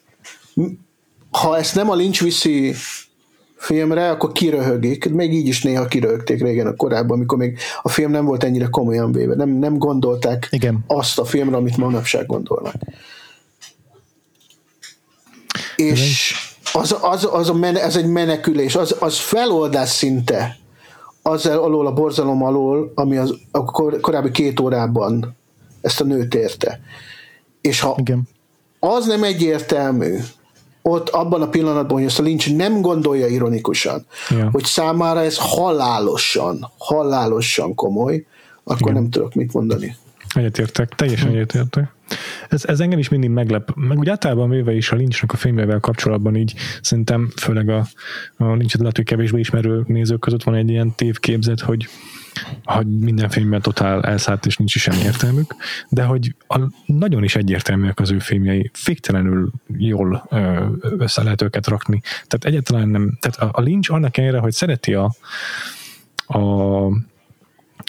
ha ezt nem a Lynch viszi filmre, akkor kiröhögik. Még így is néha kiröhögték régen a korábban, amikor még a film nem volt ennyire komolyan véve. Nem, nem gondolták Igen. azt a filmre, amit manapság gondolnak. És az, az, az, a men, ez egy menekülés, az, az feloldás szinte az alól a borzalom alól, ami az, a kor, korábbi két órában ezt a nőt érte. És ha Igen. az nem egyértelmű, ott abban a pillanatban, hogy ezt a Lynch nem gondolja ironikusan, ja. hogy számára ez halálosan, halálosan komoly, akkor Igen. nem tudok mit mondani. Egyetértek, teljesen hm. egyetértek. Ez, ez engem is mindig meglep. Meg úgy általában véve is a Lynchnek a filmjével kapcsolatban így szerintem főleg a, a Lynchet lehet, hogy kevésbé ismerő nézők között van egy ilyen tévképzet, hogy hogy minden filmben totál elszállt, és nincs is semmi értelmük, de hogy a, nagyon is egyértelműek az ő filmjei, fiktelenül jól ö, össze lehet őket rakni. Tehát egyáltalán nem, tehát a, a Lynch annak ellenére, hogy szereti a, a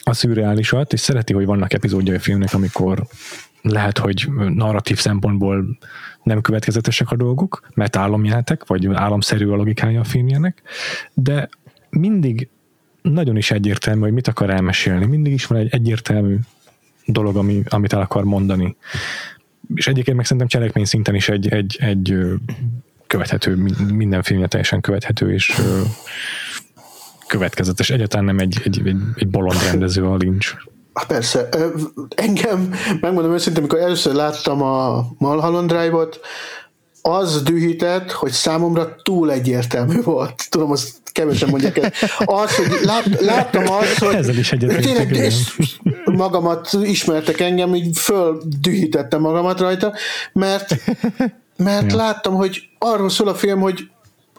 a szürreálisat, és szereti, hogy vannak epizódjai a filmnek, amikor lehet, hogy narratív szempontból nem következetesek a dolgok, mert álomjátek, vagy álomszerű a logikája a filmjének, de mindig nagyon is egyértelmű, hogy mit akar elmesélni. Mindig is van egy egyértelmű dolog, ami, amit el akar mondani. És egyébként meg szerintem cselekmény szinten is egy, egy, egy követhető, minden filmje teljesen követhető, és következetes. Egyáltalán nem egy, egy, egy, egy bolond rendező a Lynch. Persze. Engem, megmondom őszintén, amikor először láttam a Mulholland Drive-ot, az dühített, hogy számomra túl egyértelmű volt. Tudom, azt kevesen mondják el. Az, hogy lát, láttam azt, hogy Ezzel is tényleg és magamat ismertek engem, így földühítettem magamat rajta, mert mert ja. láttam, hogy arról szól a film, hogy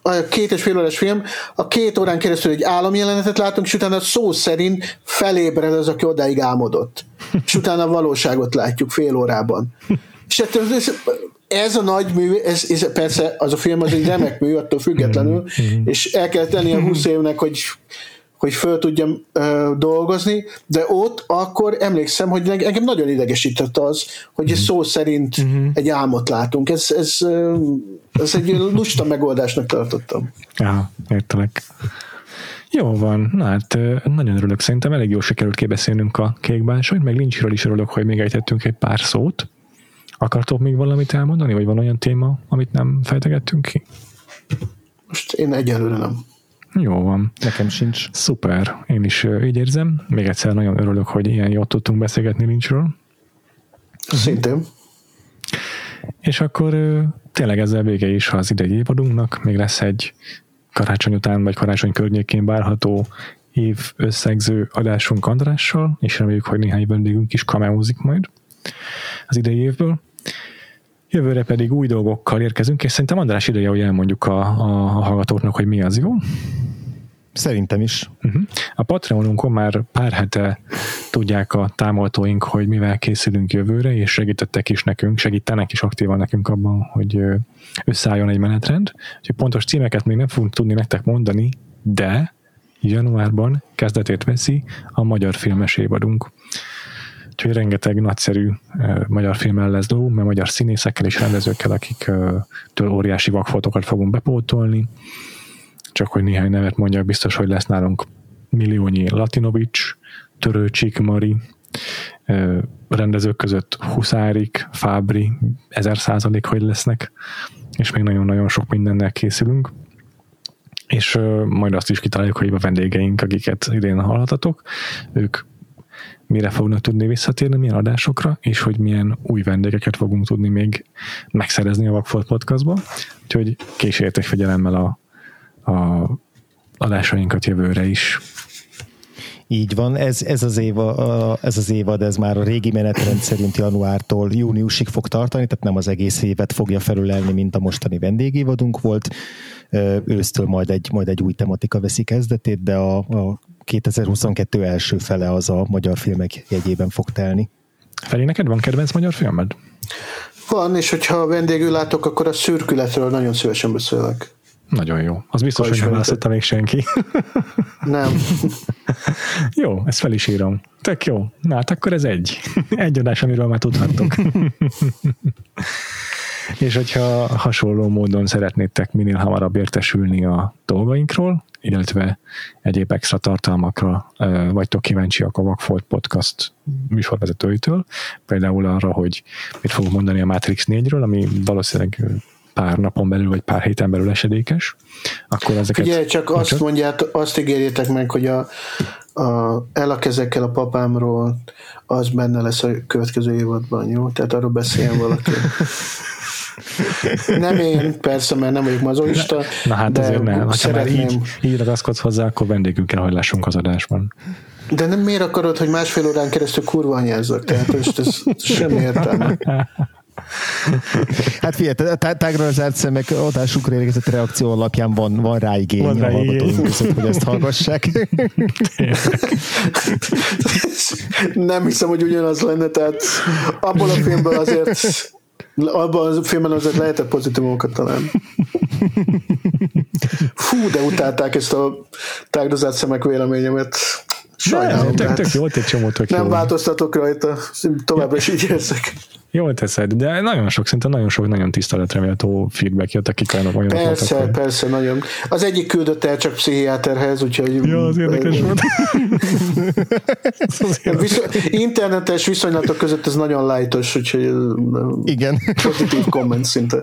a két és fél órás film, a két órán keresztül egy álomjelenetet látunk, és utána szó szerint felébred az, aki odáig álmodott. És utána a valóságot látjuk fél órában. És ez, ez a nagy mű, ez, ez persze az a film az egy remek mű, attól függetlenül, mm-hmm. és el kell tenni a 20 évnek, hogy hogy föl tudjam ö, dolgozni, de ott akkor emlékszem, hogy engem nagyon idegesített az, hogy ez szó szerint uh-huh. egy álmot látunk. Ez, ez, ez egy lusta megoldásnak tartottam. Ja, értelek. Jó van, na hát nagyon örülök, szerintem elég jól sikerült kibeszélnünk a kékbásonyt, meg Lynchről is örülök, hogy még ejtettünk egy pár szót. Akartok még valamit elmondani, vagy van olyan téma, amit nem fejtegettünk ki? Most én egyelőre nem. Jó van. Nekem sincs. Szuper. Én is így érzem. Még egyszer nagyon örülök, hogy ilyen jól tudtunk beszélgetni Lynchről. Szintén. És akkor tényleg ezzel vége is az idei évadunknak. Még lesz egy karácsony után, vagy karácsony környékén várható év összegző adásunk Andrással, és reméljük, hogy néhány vendégünk is kameózik majd az idei évből. Jövőre pedig új dolgokkal érkezünk, és szerintem András ideje, hogy elmondjuk a, a hallgatóknak, hogy mi az, jó? Szerintem is. Uh-huh. A Patreonunkon már pár hete tudják a támogatóink, hogy mivel készülünk jövőre, és segítettek is nekünk, segítenek is aktívan nekünk abban, hogy összeálljon egy menetrend. Úgyhogy pontos címeket még nem fogunk tudni nektek mondani, de januárban kezdetét veszi a magyar filmes évadunk. Úgyhogy rengeteg nagyszerű magyar filmmel lesz dolgunk, mert magyar színészekkel és rendezőkkel, akik uh, től óriási vakfotokat fogunk bepótolni. Csak hogy néhány nevet mondjak, biztos, hogy lesz nálunk milliónyi Latinovics, Törőcsik Mari, rendezők között Huszárik, Fábri, ezer százalék, hogy lesznek, és még nagyon-nagyon sok mindennel készülünk és majd azt is kitaláljuk, hogy a vendégeink, akiket idén hallhatatok, ők mire fognak tudni visszatérni, milyen adásokra, és hogy milyen új vendégeket fogunk tudni még megszerezni a Vagfolt Podcastba. Úgyhogy kísérjetek figyelemmel a, a adásainkat jövőre is. Így van, ez, ez, az év, ez az évad, ez már a régi menetrend szerint januártól júniusig fog tartani, tehát nem az egész évet fogja felülelni, mint a mostani vendégévadunk volt. Ősztől majd egy, majd egy új tematika veszi kezdetét, de a, a 2022 első fele az a magyar filmek jegyében fog telni. Feli, neked van kedvenc magyar filmed? Van, és hogyha vendégül látok, akkor a szürkületről nagyon szívesen beszélek. Nagyon jó. Az biztos, hogy nem választotta még senki. <laughs> Nem. <laughs> jó, ezt fel is írom. Tök jó. Na, hát akkor ez egy. <laughs> Egy adás, amiről már tudhattok. És hogyha hasonló módon szeretnétek minél hamarabb értesülni a dolgainkról, illetve egyéb extra tartalmakra vagytok kíváncsiak a Vagfolt Podcast műsorvezetőitől, például arra, hogy mit fogunk mondani a Matrix 4-ről, ami valószínűleg pár napon belül, vagy pár héten belül esedékes, akkor ezeket... Ugye, csak azt csak... mondját, azt ígérjétek meg, hogy a, a el a kezekkel a papámról az benne lesz a következő évadban, jó? Tehát arról beszéljen valaki. <laughs> Nem én, persze, mert nem vagyok mazoista. Na hát de azért nem. Ha szeretném... már így, így ragaszkodsz hozzá, akkor vendégünkkel hogy lássunk az adásban. De nem miért akarod, hogy másfél órán keresztül kurva anyázzak? Tehát ez, ez semmi értelme. Hát figyelj, tágra az szemek adásukra érkezett reakció alapján van, van rá igény van rá a hallgatóink között, hogy ezt hallgassák. Nem hiszem, hogy ugyanaz lenne, tehát abból a filmből azért abban a filmben azért lehetett pozitívumokat találni. Fú, de utálták ezt a tágdozált szemek véleményemet. Sajnálom. Tök, tök jó, egy csomó tök Nem jó. változtatok rajta, továbbra is így érzek. Jól teszed, de nagyon sok, szinte nagyon sok, nagyon tiszteletre méltó feedback jött, akik olyanok olyanok Persze, voltak, persze, nagyon. Az egyik küldött el csak pszichiáterhez, úgyhogy... Ja, az érdekes volt. <laughs> Viszont, internetes viszonylatok között ez nagyon lájtos, úgyhogy igen. pozitív komment szinte.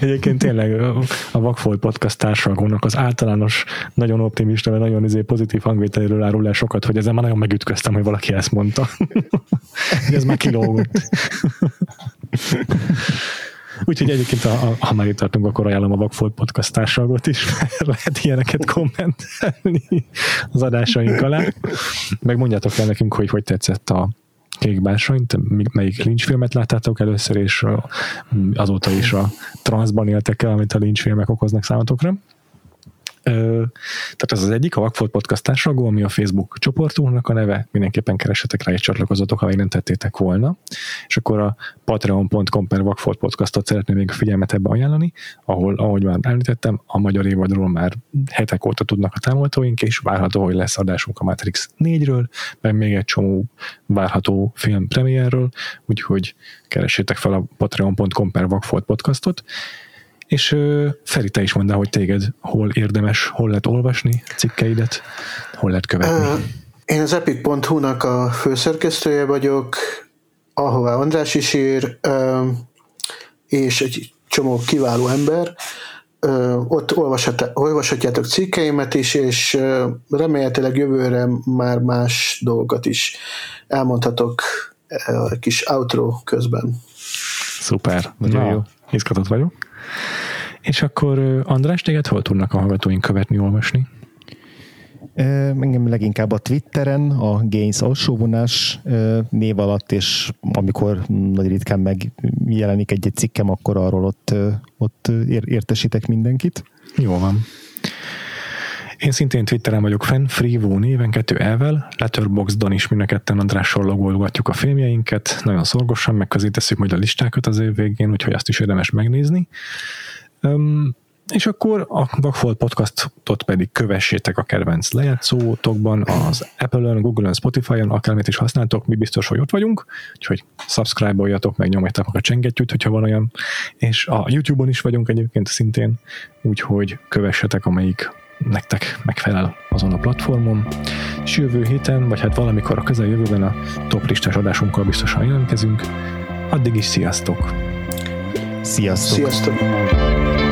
Egyébként tényleg a Vagfolt podcast társadalmnak az általános, nagyon optimista, vagy nagyon izé pozitív hangvételéről árul el sokat, hogy ezen már nagyon megütköztem, hogy valaki ezt mondta. <laughs> ez már kilógott. <laughs> Úgyhogy egyébként, ha, ha már itt tartunk, akkor ajánlom a Vagfolt podcast társadalmat is, <laughs> mert lehet ilyeneket kommentelni az adásaink alá. Meg mondjátok el nekünk, hogy hogy tetszett a Kék Bársanyt, melyik Lynch filmet láttátok először, és azóta is a transzban éltek el, amit a Lynch filmek okoznak számotokra. Tehát ez az egyik, a Vagfolt Podcast társadalom, ami a Facebook csoportunknak a neve, mindenképpen keresetek rá és csatlakozatok, ha még nem tettétek volna. És akkor a patreon.com per Vagfolt Podcastot szeretném még a figyelmet ebbe ajánlani, ahol, ahogy már említettem, a magyar évadról már hetek óta tudnak a támogatóink, és várható, hogy lesz adásunk a Matrix 4-ről, meg még egy csomó várható film premierről, úgyhogy keressétek fel a patreon.com per Vagfolt Podcastot, és Feri, te is mondd hogy téged hol érdemes, hol lehet olvasni cikkeidet, hol lehet követni. Én az epic.hu-nak a főszerkesztője vagyok, ahová András is ír, és egy csomó kiváló ember. Ott olvashat, olvashatjátok cikkeimet is, és remélhetőleg jövőre már más dolgokat is elmondhatok a kis outro közben. Szuper, nagyon Na. jó. Izgatott vagyok. És akkor András, téged hol tudnak a hallgatóink követni, olvasni? Engem leginkább a Twitteren, a Gains alsóvonás név alatt, és amikor nagy ritkán megjelenik egy-egy cikkem, akkor arról ott, ott értesítek mindenkit. Jó van. Én szintén Twitteren vagyok fenn, Freevo néven, kettő elvel, Letterboxdon is mind a ketten Andrással logolgatjuk a filmjeinket, nagyon szorgosan megközelítesszük majd a listákat az év végén, úgyhogy azt is érdemes megnézni. Um, És akkor a Vagfolt podcastot pedig kövessétek a kedvenc lejátszótokban, az Apple-ön, Google-ön, Spotify-on, akármit is használtok, mi biztos, hogy ott vagyunk, úgyhogy subscribe-oljatok, meg nyomjátok meg a csengettyűt, hogyha van olyan, és a YouTube-on is vagyunk egyébként szintén, úgyhogy kövessetek, amelyik nektek megfelel azon a platformon, és jövő héten, vagy hát valamikor a közeljövőben a top listás adásunkkal biztosan jelentkezünk. Addig is sziasztok! Sziasztok! Sziasztok!